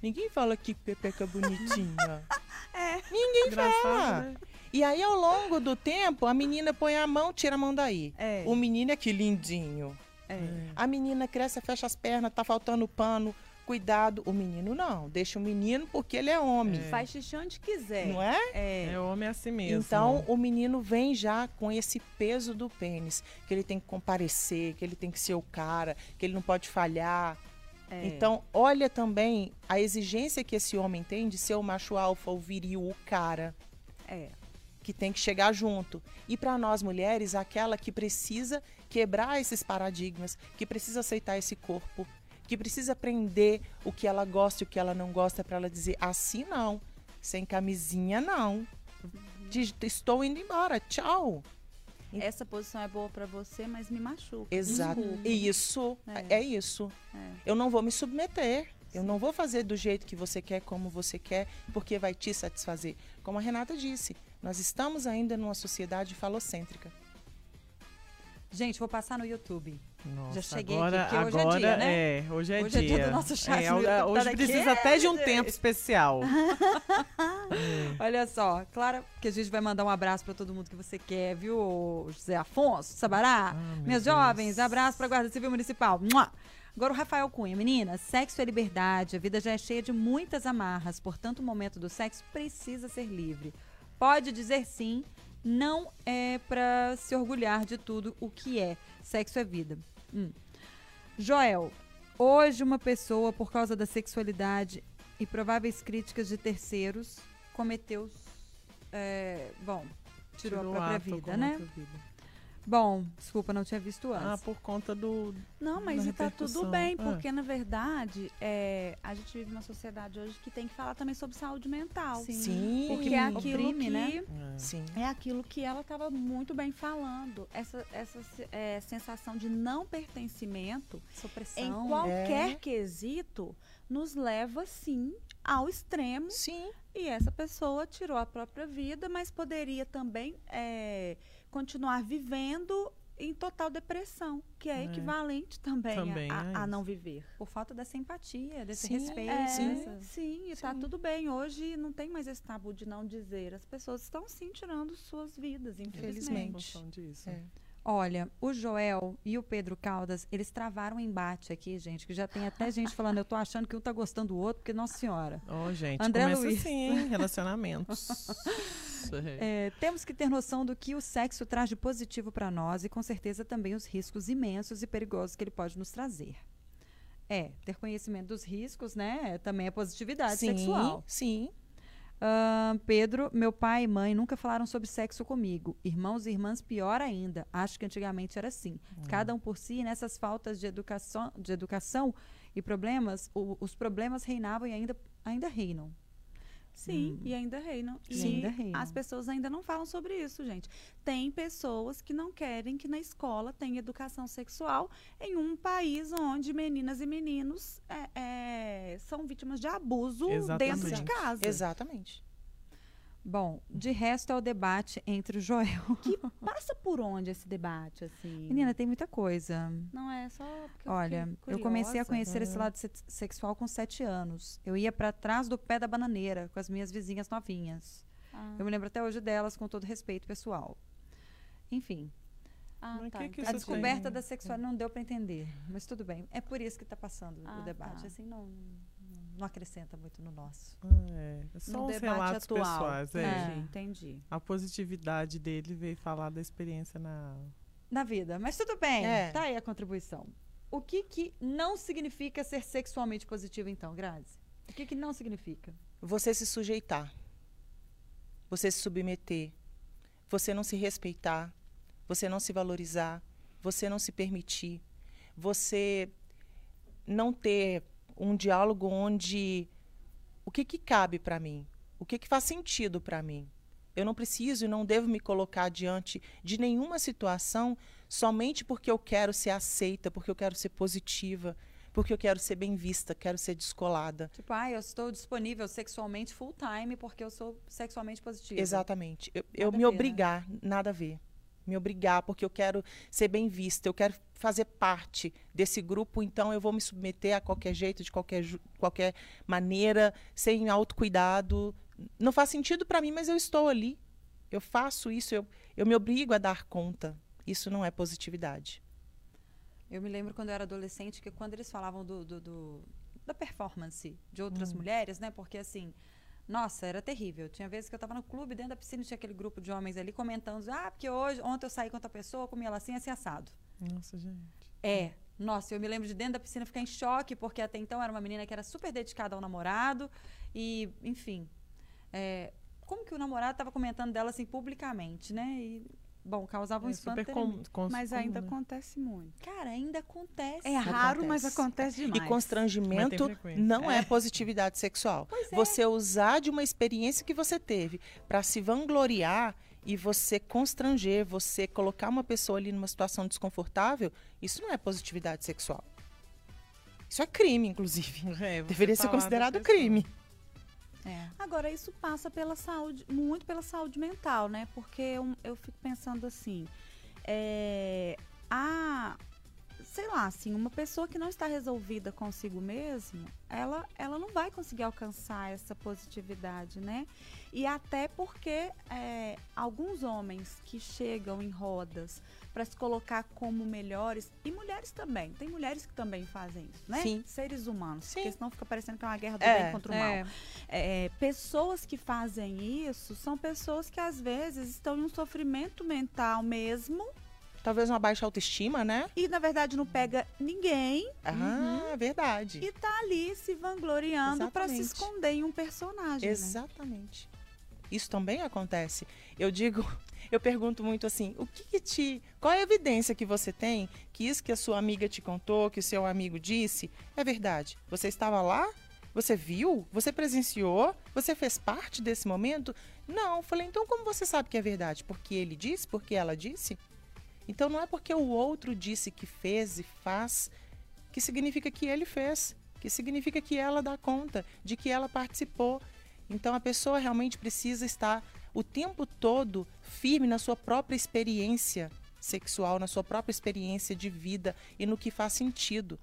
Ninguém fala que pepeca bonitinha. Engraçado, fala. né? E aí, ao longo do tempo, a menina põe a mão, tira a mão daí. É. O menino é que lindinho. é. A menina cresce, fecha as pernas, tá faltando pano. Cuidado. O menino não. Deixa o menino porque ele é homem. Faz xixi onde quiser. Não é? É. É homem assim mesmo. Então, o menino vem já com esse peso do pênis, que ele tem que comparecer, que ele tem que ser o cara, que ele não pode falhar. É. Então, olha também a exigência que esse homem tem de ser o macho alfa, o viril, o cara, É. que tem que chegar junto. E para nós mulheres, aquela que precisa quebrar esses paradigmas, que precisa aceitar esse corpo, que precisa aprender o que ela gosta e o que ela não gosta para ela dizer assim não, sem camisinha não. Estou indo embora, tchau. Essa posição é boa pra você, mas me machuca. Exato. Desculpa. Isso, É. é, isso. É. Eu não vou me submeter. Eu não vou fazer do jeito que você quer, como você quer, porque vai te satisfazer. Como a Renata disse, nós estamos ainda numa sociedade falocêntrica. Gente, vou passar no YouTube. Nossa, Já cheguei agora, aqui, hoje é agora dia, né? é, hoje é Hoje é dia. dia do nosso chat É, no hoje YouTube, hoje precisa até de um tempo especial. Olha só, claro que a gente vai mandar um abraço pra todo mundo que você quer, viu, José Afonso, Sabará? Ah, meu Meus Deus. jovens, abraço pra Guarda Civil Municipal. Mua! Agora o Rafael Cunha, menina, sexo é liberdade, a vida já é cheia de muitas amarras, portanto o momento do sexo precisa ser livre. pode dizer sim, não é para se orgulhar de tudo o que é. Sexo é vida. Hum. Joel, hoje uma pessoa, por causa da sexualidade e prováveis críticas de terceiros, cometeu. É, bom, tirou, a própria vida, né? vida. Bom, desculpa, não tinha visto Ah, antes. por conta do. Não, mas Na e tá tudo bem, É. porque na verdade é, a gente vive uma sociedade hoje que tem que falar também sobre saúde mental. Sim. Porque é aquilo Oprime, que né? É. Sim. é aquilo que ela estava muito bem falando. Essa, essa é, sensação de não pertencimento Supressão. em qualquer É. quesito nos leva sim ao extremo Sim. e essa pessoa tirou a própria vida, mas poderia também é, continuar vivendo em total depressão, que é, É. equivalente também, a- Também a, é a não viver. Por falta dessa empatia, desse Sim, respeito. É, Sim. dessa- sim, e tá Sim. tudo bem. Hoje não tem mais esse tabu de não dizer. As pessoas estão sim tirando suas vidas, infelizmente. disso. É. Olha, o Joel e o Pedro Caldas, eles travaram um embate aqui, gente, que já tem até gente falando, eu tô achando que um tá gostando do outro, porque, nossa senhora. Ó, gente, André começa Luiz. assim? Relacionamentos. É. Temos que ter noção do que o sexo traz de positivo para nós e, com certeza, também os riscos imensos e perigosos que ele pode nos trazer. É, ter conhecimento dos riscos, né? Também é positividade sim. sexual. Sim. Ahn, Pedro, meu pai e mãe nunca falaram sobre sexo comigo. Irmãos e irmãs, pior ainda. Acho que antigamente era assim. Cada um por si, e nessas faltas de educação, de educação e problemas, o- os problemas reinavam e ainda, ainda reinam. Sim, e ainda reinam. E E ainda reinam. as pessoas ainda não falam sobre isso, gente. Tem pessoas que não querem que na escola tenha educação sexual em um país onde meninas e meninos é, é, são vítimas de abuso dentro de Exatamente. casa. Exatamente. Bom, de resto é o debate entre o Joel. Que passa por onde esse debate, assim? Menina, tem muita coisa. Não é só porque eu Olha, fiquei eu comecei a conhecer esse lado se- sexual com sete anos. Eu ia pra trás do pé da bananeira com as minhas vizinhas novinhas. Ah, Eu me lembro até hoje delas, com todo respeito pessoal. Enfim, ah, tá, que que a descoberta tem? da sexualidade não deu pra entender, mas tudo bem. É por isso que tá passando Ah, o debate. tá. Assim, não, não acrescenta muito no nosso. É, é só No debate relatos atual. pessoais. É. É. Entendi, entendi. A positividade dele veio falar da experiência na. Na vida, mas tudo bem. É. Tá aí a contribuição. O que que não significa ser sexualmente positivo, então, Grazi? O que que não significa? Você se sujeitar. Você se submeter. Você não se respeitar. Você não se valorizar. Você não se permitir. Você não ter um diálogo onde o que, que cabe para mim? O que, que faz sentido para mim? Eu não preciso e não devo me colocar diante de nenhuma situação somente porque eu quero ser aceita, porque eu quero ser positiva, porque eu quero ser bem vista, quero ser descolada. Tipo, ah, eu estou disponível sexualmente full time porque eu sou sexualmente positiva. Exatamente. Eu, eu me né? obrigar, nada a ver. Me obrigar, porque eu quero ser bem vista, eu quero fazer parte desse grupo, então eu vou me submeter a qualquer jeito, de qualquer, qualquer maneira, sem autocuidado. Não faz sentido para mim, mas eu estou ali. Eu faço isso, eu, eu me obrigo a dar conta. Isso não é positividade. Eu me lembro quando eu era adolescente que quando eles falavam do, do- do- da performance de outras mulheres, né? Porque assim, nossa, era terrível. Tinha vezes que eu tava no clube, dentro da piscina tinha aquele grupo de homens ali comentando, ah, porque hoje, ontem eu saí com outra pessoa, comi ela assim, assim, assado. Nossa, gente. É. Nossa, eu me lembro de dentro da piscina ficar em choque, porque até então era uma menina que era super dedicada ao namorado. E, enfim. é, como que o namorado estava comentando dela assim publicamente, né? E, bom, causava um É espanto. com, com, Mas ainda né? acontece muito. Cara, ainda acontece. É raro, mas Acontece. acontece demais. E constrangimento não é. positividade sexual. Pois é. Você usar de uma experiência que você teve para se vangloriar e você constranger, você colocar uma pessoa ali numa situação desconfortável, isso não é positividade sexual. Isso é crime, inclusive. É, Deveria ser considerado pessoa. crime. É. Agora, isso passa pela saúde, muito pela saúde mental, né? Porque eu, eu fico pensando assim, é, a, sei lá, assim, uma pessoa que não está resolvida consigo mesmo, ela, ela não vai conseguir alcançar essa positividade, né? E até porque é, alguns homens que chegam em rodas para se colocar como melhores, e mulheres também, tem mulheres que também fazem isso, né? Sim. Seres humanos, Sim. porque senão fica parecendo que é uma guerra do É, bem contra o é. mal. É, pessoas que fazem isso são pessoas que às vezes estão em um sofrimento mental mesmo Talvez uma baixa autoestima, né? e na verdade não pega ninguém Ah, verdade. e tá ali se vangloriando para se esconder em um personagem. né? Exatamente. Isso também acontece. Eu digo, eu pergunto muito assim, o que, que te, qual é a evidência que você tem que isso que a sua amiga te contou, que o seu amigo disse, é verdade? Você estava lá? Você viu? Você presenciou? Você fez parte desse momento? Não. Falei, então como você sabe que é verdade? Porque ele disse? Porque ela disse? Então não é porque o outro disse que fez e faz que significa que ele fez, que significa que ela dá conta, de que ela participou. Então a pessoa realmente precisa estar o tempo todo firme na sua própria experiência sexual, na sua própria experiência de vida e no que faz sentido.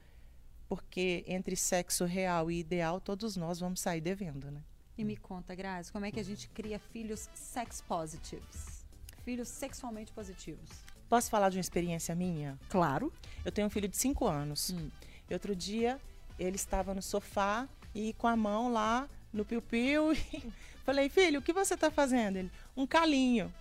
Porque entre sexo real e ideal, todos nós vamos sair devendo, né? E me conta, Grazi, como é que a gente cria filhos sex positivos? Filhos sexualmente positivos. Posso falar de uma experiência minha? Claro. Eu tenho um filho de 5 anos. Hum. E outro dia ele estava no sofá e com a mão lá no piu-piu. Falei, filho, o que você está fazendo? Ele, um calinho.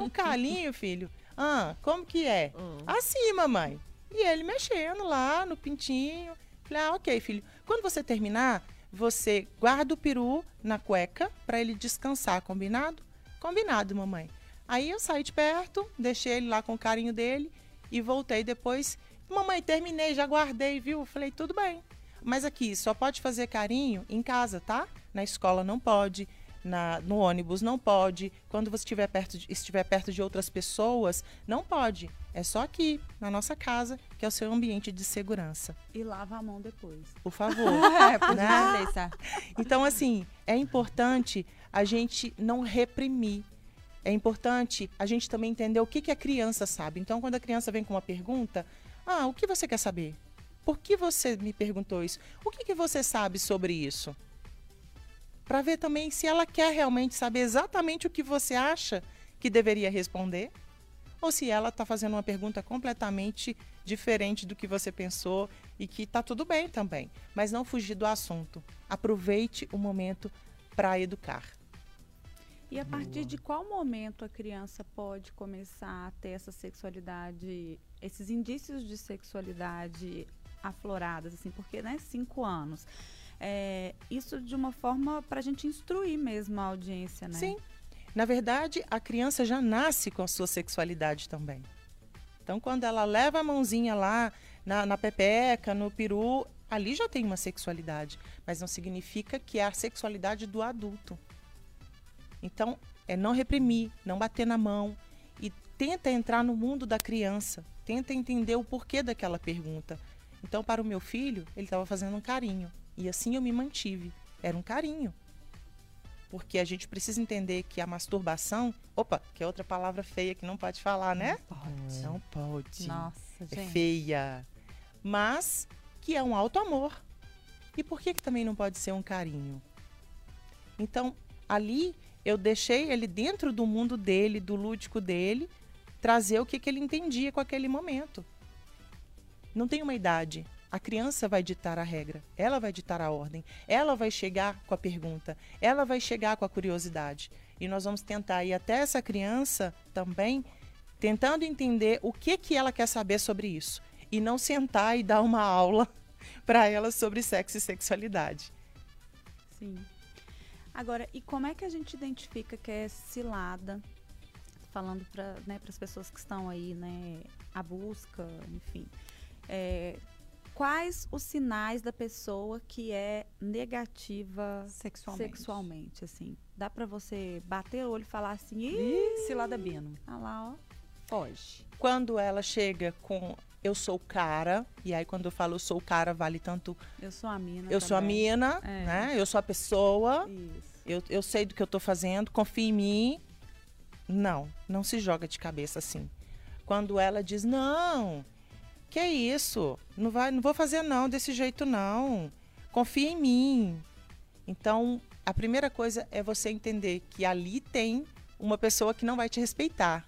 um calinho, filho? Ah, como que é? Assim, mamãe. E ele mexendo lá no pintinho. Falei, ah, ok, filho. Quando você terminar, você guarda o peru na cueca para ele descansar, combinado? Combinado, mamãe. Aí eu saí de perto, deixei ele lá com o carinho dele e voltei depois. Mamãe, terminei, já guardei, viu? Falei, tudo bem. Mas aqui, só pode fazer carinho em casa, tá? Na escola não pode, na, no ônibus não pode. Quando você estiver perto, de, estiver perto de outras pessoas, não pode. É só aqui, na nossa casa, que é o seu ambiente de segurança. E lava a mão depois. Por favor. É, por Né? Então, assim, é importante a gente não reprimir. É importante a gente também entender o que, que a criança sabe. Então, quando a criança vem com uma pergunta, ah, o que você quer saber? Por que você me perguntou isso? O que, que você sabe sobre isso? Para ver também se ela quer realmente saber exatamente o que você acha que deveria responder, ou se ela está fazendo uma pergunta completamente diferente do que você pensou e que está tudo bem também. Mas não fugir do assunto. Aproveite o momento para educar. E a partir de qual momento a criança pode começar a ter essa sexualidade, esses indícios de sexualidade afloradas, assim, porque, né, cinco anos. É, isso de uma forma para a gente instruir mesmo a audiência, né? Sim. Na verdade, a criança já nasce com a sua sexualidade também. Então, quando ela leva a mãozinha lá na, na pepeca, no peru, ali já tem uma sexualidade. Mas não significa que é a sexualidade do adulto. Então, é não reprimir, não bater na mão e tenta entrar no mundo da criança. Tenta entender o porquê daquela pergunta. Então, para o meu filho, ele estava fazendo um carinho. E assim eu me mantive. Era um carinho. Porque a gente precisa entender que a masturbação. Opa, que é outra palavra feia que não pode falar, né? Pode. Não pode. Nossa, é gente. feia. Mas que é um alto amor. E por que, que também não pode ser um carinho? Então, ali eu deixei ele dentro do mundo dele, do lúdico dele, trazer o que, que ele entendia com aquele momento. Não tem uma idade. A criança vai ditar a regra, ela vai ditar a ordem, ela vai chegar com a pergunta, ela vai chegar com a curiosidade. E nós vamos tentar ir até essa criança também, tentando entender o que, que ela quer saber sobre isso. E não sentar e dar uma aula para ela sobre sexo e sexualidade. Sim. Agora, e como é que a gente identifica que é cilada? Falando para né, as pessoas que estão aí, né, à busca, enfim. É, quais os sinais da pessoa que é negativa Sexualmente. sexualmente, assim? Dá para você bater o olho e falar assim, cilada Bino. ah lá, ó. Foge. Quando ela chega com eu sou cara, e aí quando eu falo eu sou cara, vale tanto Eu sou a mina. eu sou a também. mina, É. né? Eu sou a pessoa, Isso. eu, eu sei do que eu tô fazendo, confia em mim. Não, não se joga de cabeça assim. Quando ela diz, não, que isso? Não, vai, não vou fazer não, desse jeito não. confia em mim. Então, a primeira coisa é você entender que ali tem uma pessoa que não vai te respeitar.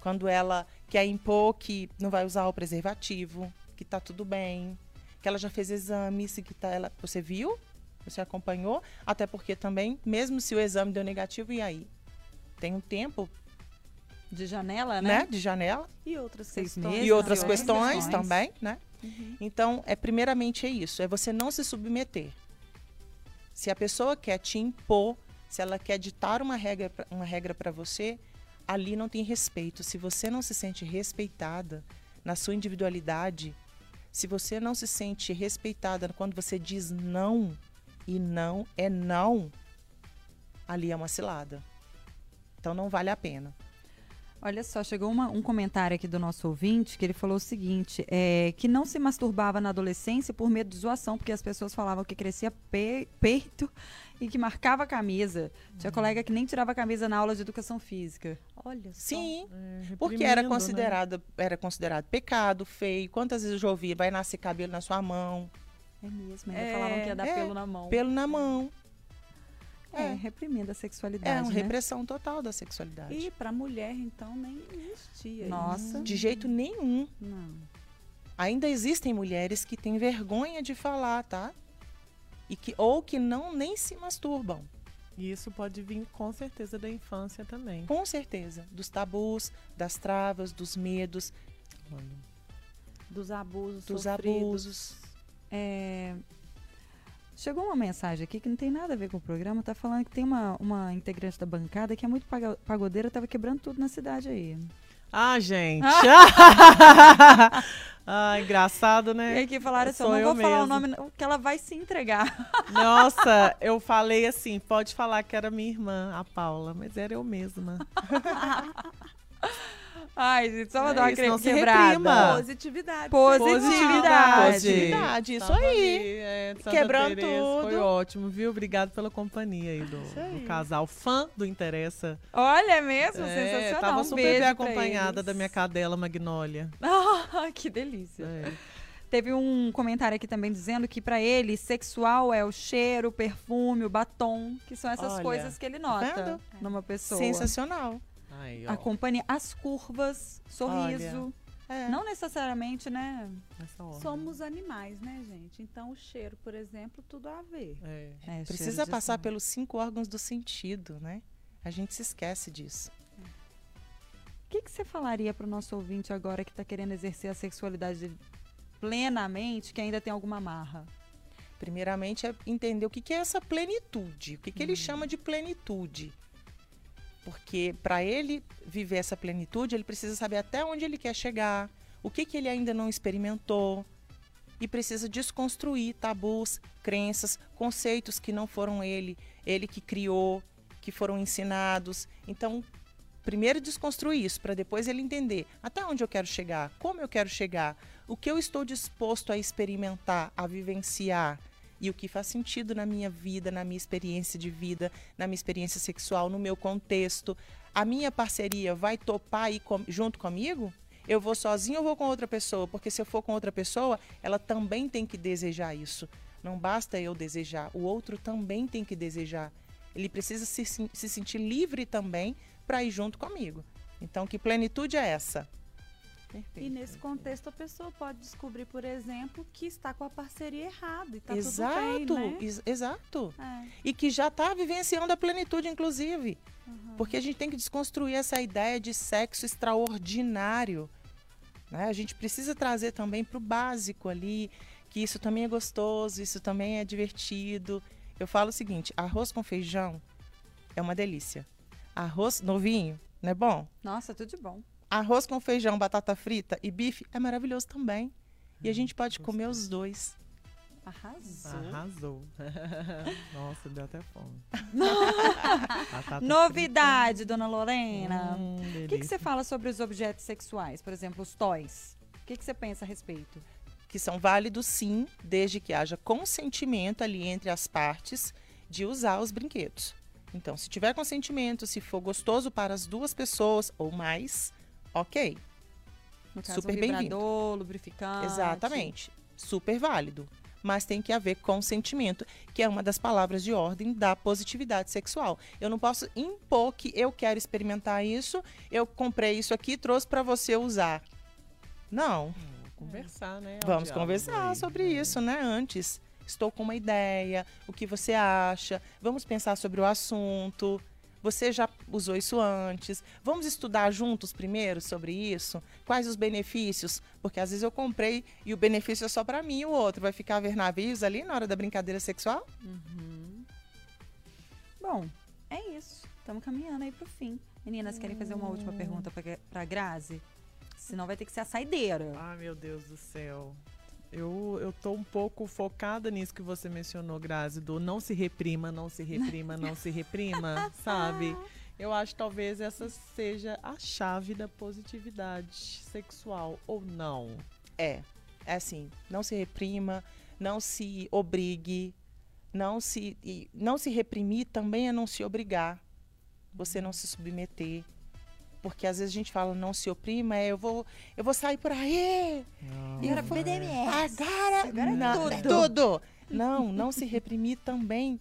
Quando ela quer impor que não vai usar o preservativo, que tá tudo bem, que ela já fez exames, que tá, ela, você viu? Você acompanhou? Até porque também, mesmo se o exame deu negativo, e aí? Tem um tempo, De janela, né? né? De janela. E outras Seis questões. meses, e outras questões, questões. também, né? Então, é primeiramente é isso, é você não se submeter. Se a pessoa quer te impor, se ela quer ditar uma regra, pra- uma regra para você, ali não tem respeito. Se você não se sente respeitada na sua individualidade, se você não se sente respeitada quando você diz não e não é não, ali é uma cilada. Então não vale a pena. Olha só, chegou uma- um comentário aqui do nosso ouvinte que ele falou o seguinte: é, que não se masturbava na adolescência por medo de zoação, porque as pessoas falavam que crescia pe- peito e que marcava a camisa. Tinha colega que nem tirava a camisa na aula de educação física. Olha só. Sim, É, Porque era né? considerado, era considerado pecado, feio. Quantas vezes eu já ouvi, vai nascer cabelo na sua mão, É mesmo, ainda É, falavam que ia dar é, pelo na mão. pelo na mão. É, É, reprimindo a sexualidade. é uma né? repressão total da sexualidade. E para mulher, então, nem existia. Nossa. De jeito nenhum. Não. Ainda existem mulheres que têm vergonha de falar, tá? E que, ou que não nem se masturbam. E isso pode vir com certeza da infância também. Com certeza. Dos tabus, das travas, dos medos, Dos abusos dos sofridos. abusos. É, Chegou uma mensagem aqui que não tem nada a ver com o programa. Tá falando que tem uma, uma integrante da bancada que é muito pagodeira, tava quebrando tudo na cidade aí. Ah, gente. ah, engraçado, E né? aqui falaram assim: eu não vou falar o nome, que ela vai se entregar. Nossa, eu falei assim, pode falar que era minha irmã, a Paula, mas era eu mesma. Ai, gente, só É dar uma isso, cre- não quebrada. Positividade. Positividade. Positividade, isso Tava aí. é, Quebrando Teresa, Foi tudo. ótimo, viu? Obrigado pela companhia aí do, aí. do casal fã do Interessa. Olha, é mesmo? É, Sensacional. tava um super beijo bem acompanhada da minha cadela Magnólia. Ah, que delícia. É. Teve um comentário aqui também dizendo que pra ele sexual é o cheiro, o perfume, o batom, que são essas Olha, coisas que ele tá nota vendo? numa pessoa. Sensacional. Aí, ó, A companhia, as curvas, sorriso. É. Não necessariamente, né? Somos animais, né, gente? Então, o cheiro, por exemplo, tudo a ver. É. É, Precisa passar pelos cinco órgãos do sentido, né? A gente se esquece disso. O que, que você falaria pro nosso ouvinte agora que tá querendo exercer a sexualidade plenamente, que ainda tem alguma marra? Primeiramente é entender o que, que é essa plenitude, o que, que ele chama de plenitude. Porque para ele viver essa plenitude, ele precisa saber até onde ele quer chegar, o que, que ele ainda não experimentou. E precisa desconstruir tabus, crenças, conceitos que não foram ele, ele que criou, que foram ensinados. Então, primeiro desconstruir isso, para depois ele entender até onde eu quero chegar, como eu quero chegar, o que eu estou disposto a experimentar, a vivenciar e o que faz sentido na minha vida, na minha experiência de vida, na minha experiência sexual, no meu contexto. A minha parceria vai topar ir com- junto comigo? Eu vou sozinho ou vou com outra pessoa? Porque se eu for com outra pessoa, ela também tem que desejar isso. Não basta eu desejar, o outro também tem que desejar. Ele precisa se, se sentir livre também para ir junto comigo. Então, que plenitude é essa? E nesse contexto, a pessoa pode descobrir, por exemplo, que está com a parceria errada e tá exato, tudo bem, né? ex- exato. É. E que já está vivenciando a plenitude, inclusive. Porque a gente tem que desconstruir essa ideia de sexo extraordinário. né? A gente precisa trazer também para o básico ali, que isso também é gostoso, isso também é divertido. Eu falo o seguinte: arroz com feijão é uma delícia. Arroz novinho, não é bom? Nossa, tudo de bom. Arroz com feijão, batata frita e bife é maravilhoso também. E a gente pode comer os dois. Arrasou. Arrasou. Nossa, deu até fome. Novidade, dona. Lorena. Hum, O que, que você fala sobre os objetos sexuais? Por exemplo, os toys. O que, que você pensa a respeito? que são válidos sim, desde que haja consentimento ali entre as partes de usar os brinquedos. Então, se tiver consentimento, se for gostoso para as duas pessoas ou mais, ok, No caso, Super um bem-vindo. vibrador, lubrificante. exatamente, super válido. mas tem que haver consentimento, que é uma das palavras de ordem da positividade sexual. Eu não posso impor que eu quero experimentar isso, eu comprei isso aqui, trouxe para você usar. Não. Conversar, né? Vamos conversar aí, sobre né? isso, né? Antes. Estou com uma ideia, o que você acha? Vamos pensar sobre o assunto. Você já usou isso antes? Vamos estudar juntos primeiro sobre isso? Quais os benefícios? Porque às vezes eu comprei e o benefício é só para mim e o outro vai ficar a ver navios ali na hora da brincadeira sexual? Bom, é isso. Estamos caminhando aí pro fim. Meninas, querem fazer uma última pergunta pra, pra Grazi? Senão vai ter que ser a saideira. Ai, meu Deus do céu. Eu, eu tô um pouco focada nisso que você mencionou, Grazi, do não se reprima, não se reprima, não se reprima, sabe? Eu acho que talvez essa seja a chave da positividade sexual, ou não. É, é assim, não se reprima, não se obrigue, não se não se reprimir também é não se obrigar. Você não se submeter. Porque às vezes a gente fala não se oprima, é eu vou eu vou sair por aí. E Agora, vou- BDMS. Agora, Agora é não, tudo. tudo. Não, não se reprimir também.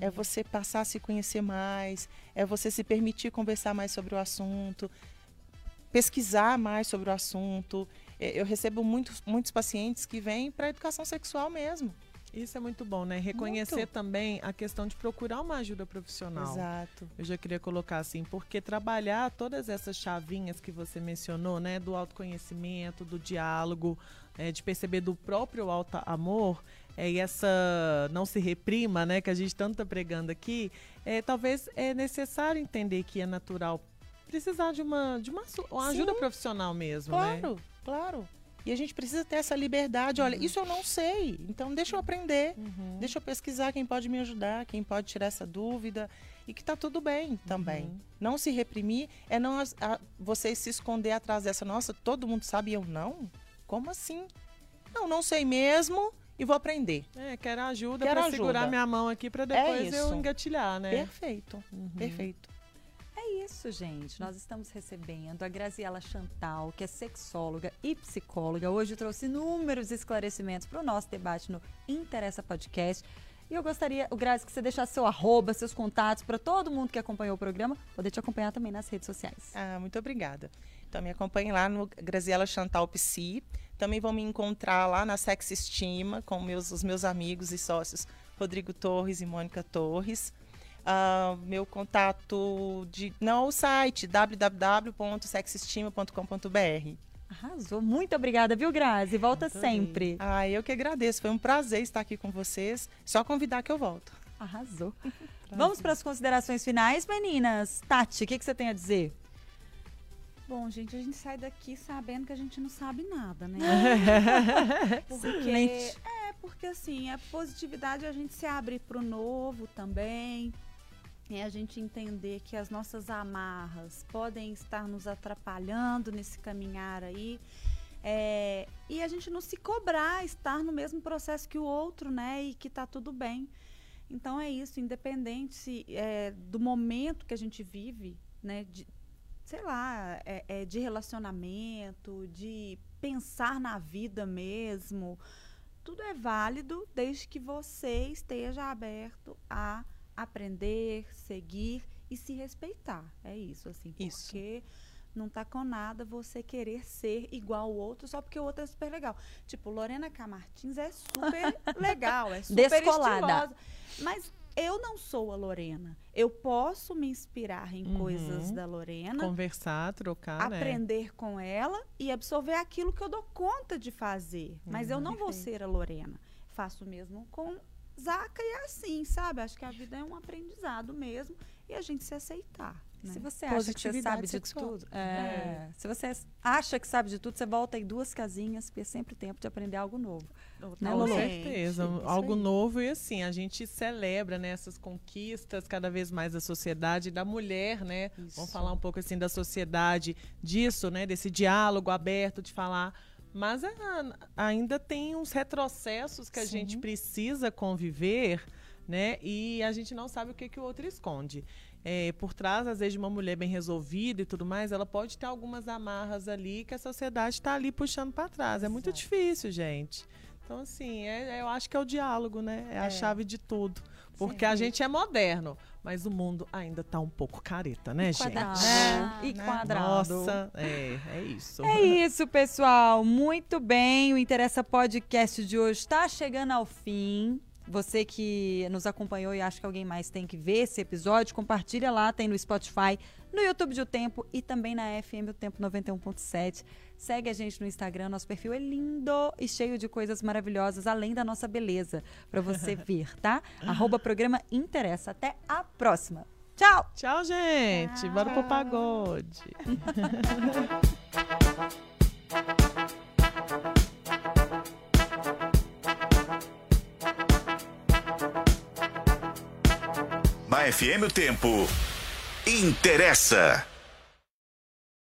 É você passar a se conhecer mais, é você se permitir conversar mais sobre o assunto, pesquisar mais sobre o assunto. É, Eu recebo muitos, muitos pacientes que vêm para educação sexual mesmo. Isso é muito bom, né? Reconhecer Muito. também a questão de procurar uma ajuda profissional. Exato. Eu já queria colocar assim, porque trabalhar todas essas chavinhas que você mencionou, né, do autoconhecimento, do diálogo, é, de perceber do próprio alto amor, é, e essa não se reprima, né, que a gente tanto tá pregando aqui, é, talvez é necessário entender que é natural precisar de uma de uma, uma ajuda Sim. profissional mesmo, né? Claro, claro. E a gente precisa ter essa liberdade. Olha, isso eu não sei, então deixa eu aprender. Uhum. Deixa eu pesquisar quem pode me ajudar, quem pode tirar essa dúvida. E que tá tudo bem também. Uhum. Não se reprimir é não as- a- você se esconder atrás dessa. Nossa, todo mundo sabe e eu não? Como assim? Não, não sei mesmo e vou aprender. É, quero ajuda Quero para segurar minha mão aqui para depois eu isso. engatilhar, né? Perfeito, Uhum. perfeito. É isso, gente. Nós estamos recebendo a Graziela Chantal, que é sexóloga e psicóloga. Hoje trouxe inúmeros esclarecimentos para o nosso debate no Interessa Podcast. E eu gostaria, o Grazi, que você deixasse seu arroba, seus contatos para todo mundo que acompanhou o programa, poder te acompanhar também nas redes sociais. Ah, muito obrigada. Então me acompanhem lá no Graziela Chantal Psi. Também vão me encontrar lá na Sex Estima com meus, os meus amigos e sócios Rodrigo Torres e Mônica Torres. Ah, meu contato de não o site www.sexestima.com.br. Arrasou. Muito obrigada, viu, Grazi? Volta Adorei. sempre. Ah, eu que agradeço. Foi um prazer estar aqui com vocês. Só convidar que eu volto. Arrasou. Vamos para as considerações finais, meninas. Tati, o que, que você tem a dizer? Bom, gente, a gente sai daqui sabendo que a gente não sabe nada, né? porque, Excelente. é, porque assim, a positividade é a gente se abre para o novo também. É a gente entender que as nossas amarras podem estar nos atrapalhando nesse caminhar aí. É, e a gente não se cobrar estar no mesmo processo que o outro, né? E que tá tudo bem. Então é isso, independente é, do momento que a gente vive, né? De, sei lá, é, é, de relacionamento, de pensar na vida mesmo. Tudo é válido desde que você esteja aberto a aprender, seguir e se respeitar. É isso, assim. Isso. Porque não tá com nada você querer ser igual ao outro só porque o outro é super legal. Tipo, Lorena Camartins é super legal, é super Descolada. estilosa. Mas eu não sou a Lorena. Eu posso me inspirar em Uhum. coisas da Lorena, Conversar, trocar, né? aprender com ela e absorver aquilo que eu dou conta de fazer. Mas eu não vou ser a Lorena. Faço o mesmo com Zaca e é assim, sabe? Acho que a vida é um aprendizado mesmo e a gente se aceitar. né? Se você acha que você sabe de sexual. tudo, é, se você acha que sabe de tudo, você volta em duas casinhas, porque é sempre tempo de aprender algo novo. Né, Com certeza, Isso algo aí. novo e assim, a gente celebra né, essas conquistas cada vez mais da sociedade, da mulher, né? Vamos Isso. falar um pouco assim da sociedade, disso, né? Desse diálogo aberto de falar. Mas a- ainda tem uns retrocessos que a Sim. gente precisa conviver, né? E a gente não sabe o que, que o outro esconde. É, por trás, às vezes, de uma mulher bem resolvida e tudo mais, ela pode ter algumas amarras ali que a sociedade está ali puxando para trás. É muito Exato. difícil, gente. Então, assim, é, eu acho que é o diálogo, né? É, é. a chave de tudo. Porque Sim. a gente é moderno, mas o mundo ainda tá um pouco careta, né, e gente? Quadrado. É, e quadrado. Nossa, é, é isso. É isso, pessoal. Muito bem. O Interessa Podcast de hoje está chegando ao fim. Você que nos acompanhou e acha que alguém mais tem que ver esse episódio, compartilha lá, tem no Spotify, no YouTube de O Tempo e também na FM O Tempo 91.7. Segue a gente no Instagram, nosso perfil é lindo e cheio de coisas maravilhosas, além da nossa beleza, para você ver, tá? Arroba programa Interessa. Até a próxima. Tchau! Tchau, gente! Tchau. Bora pro pagode! Na FM o Tempo. Interessa.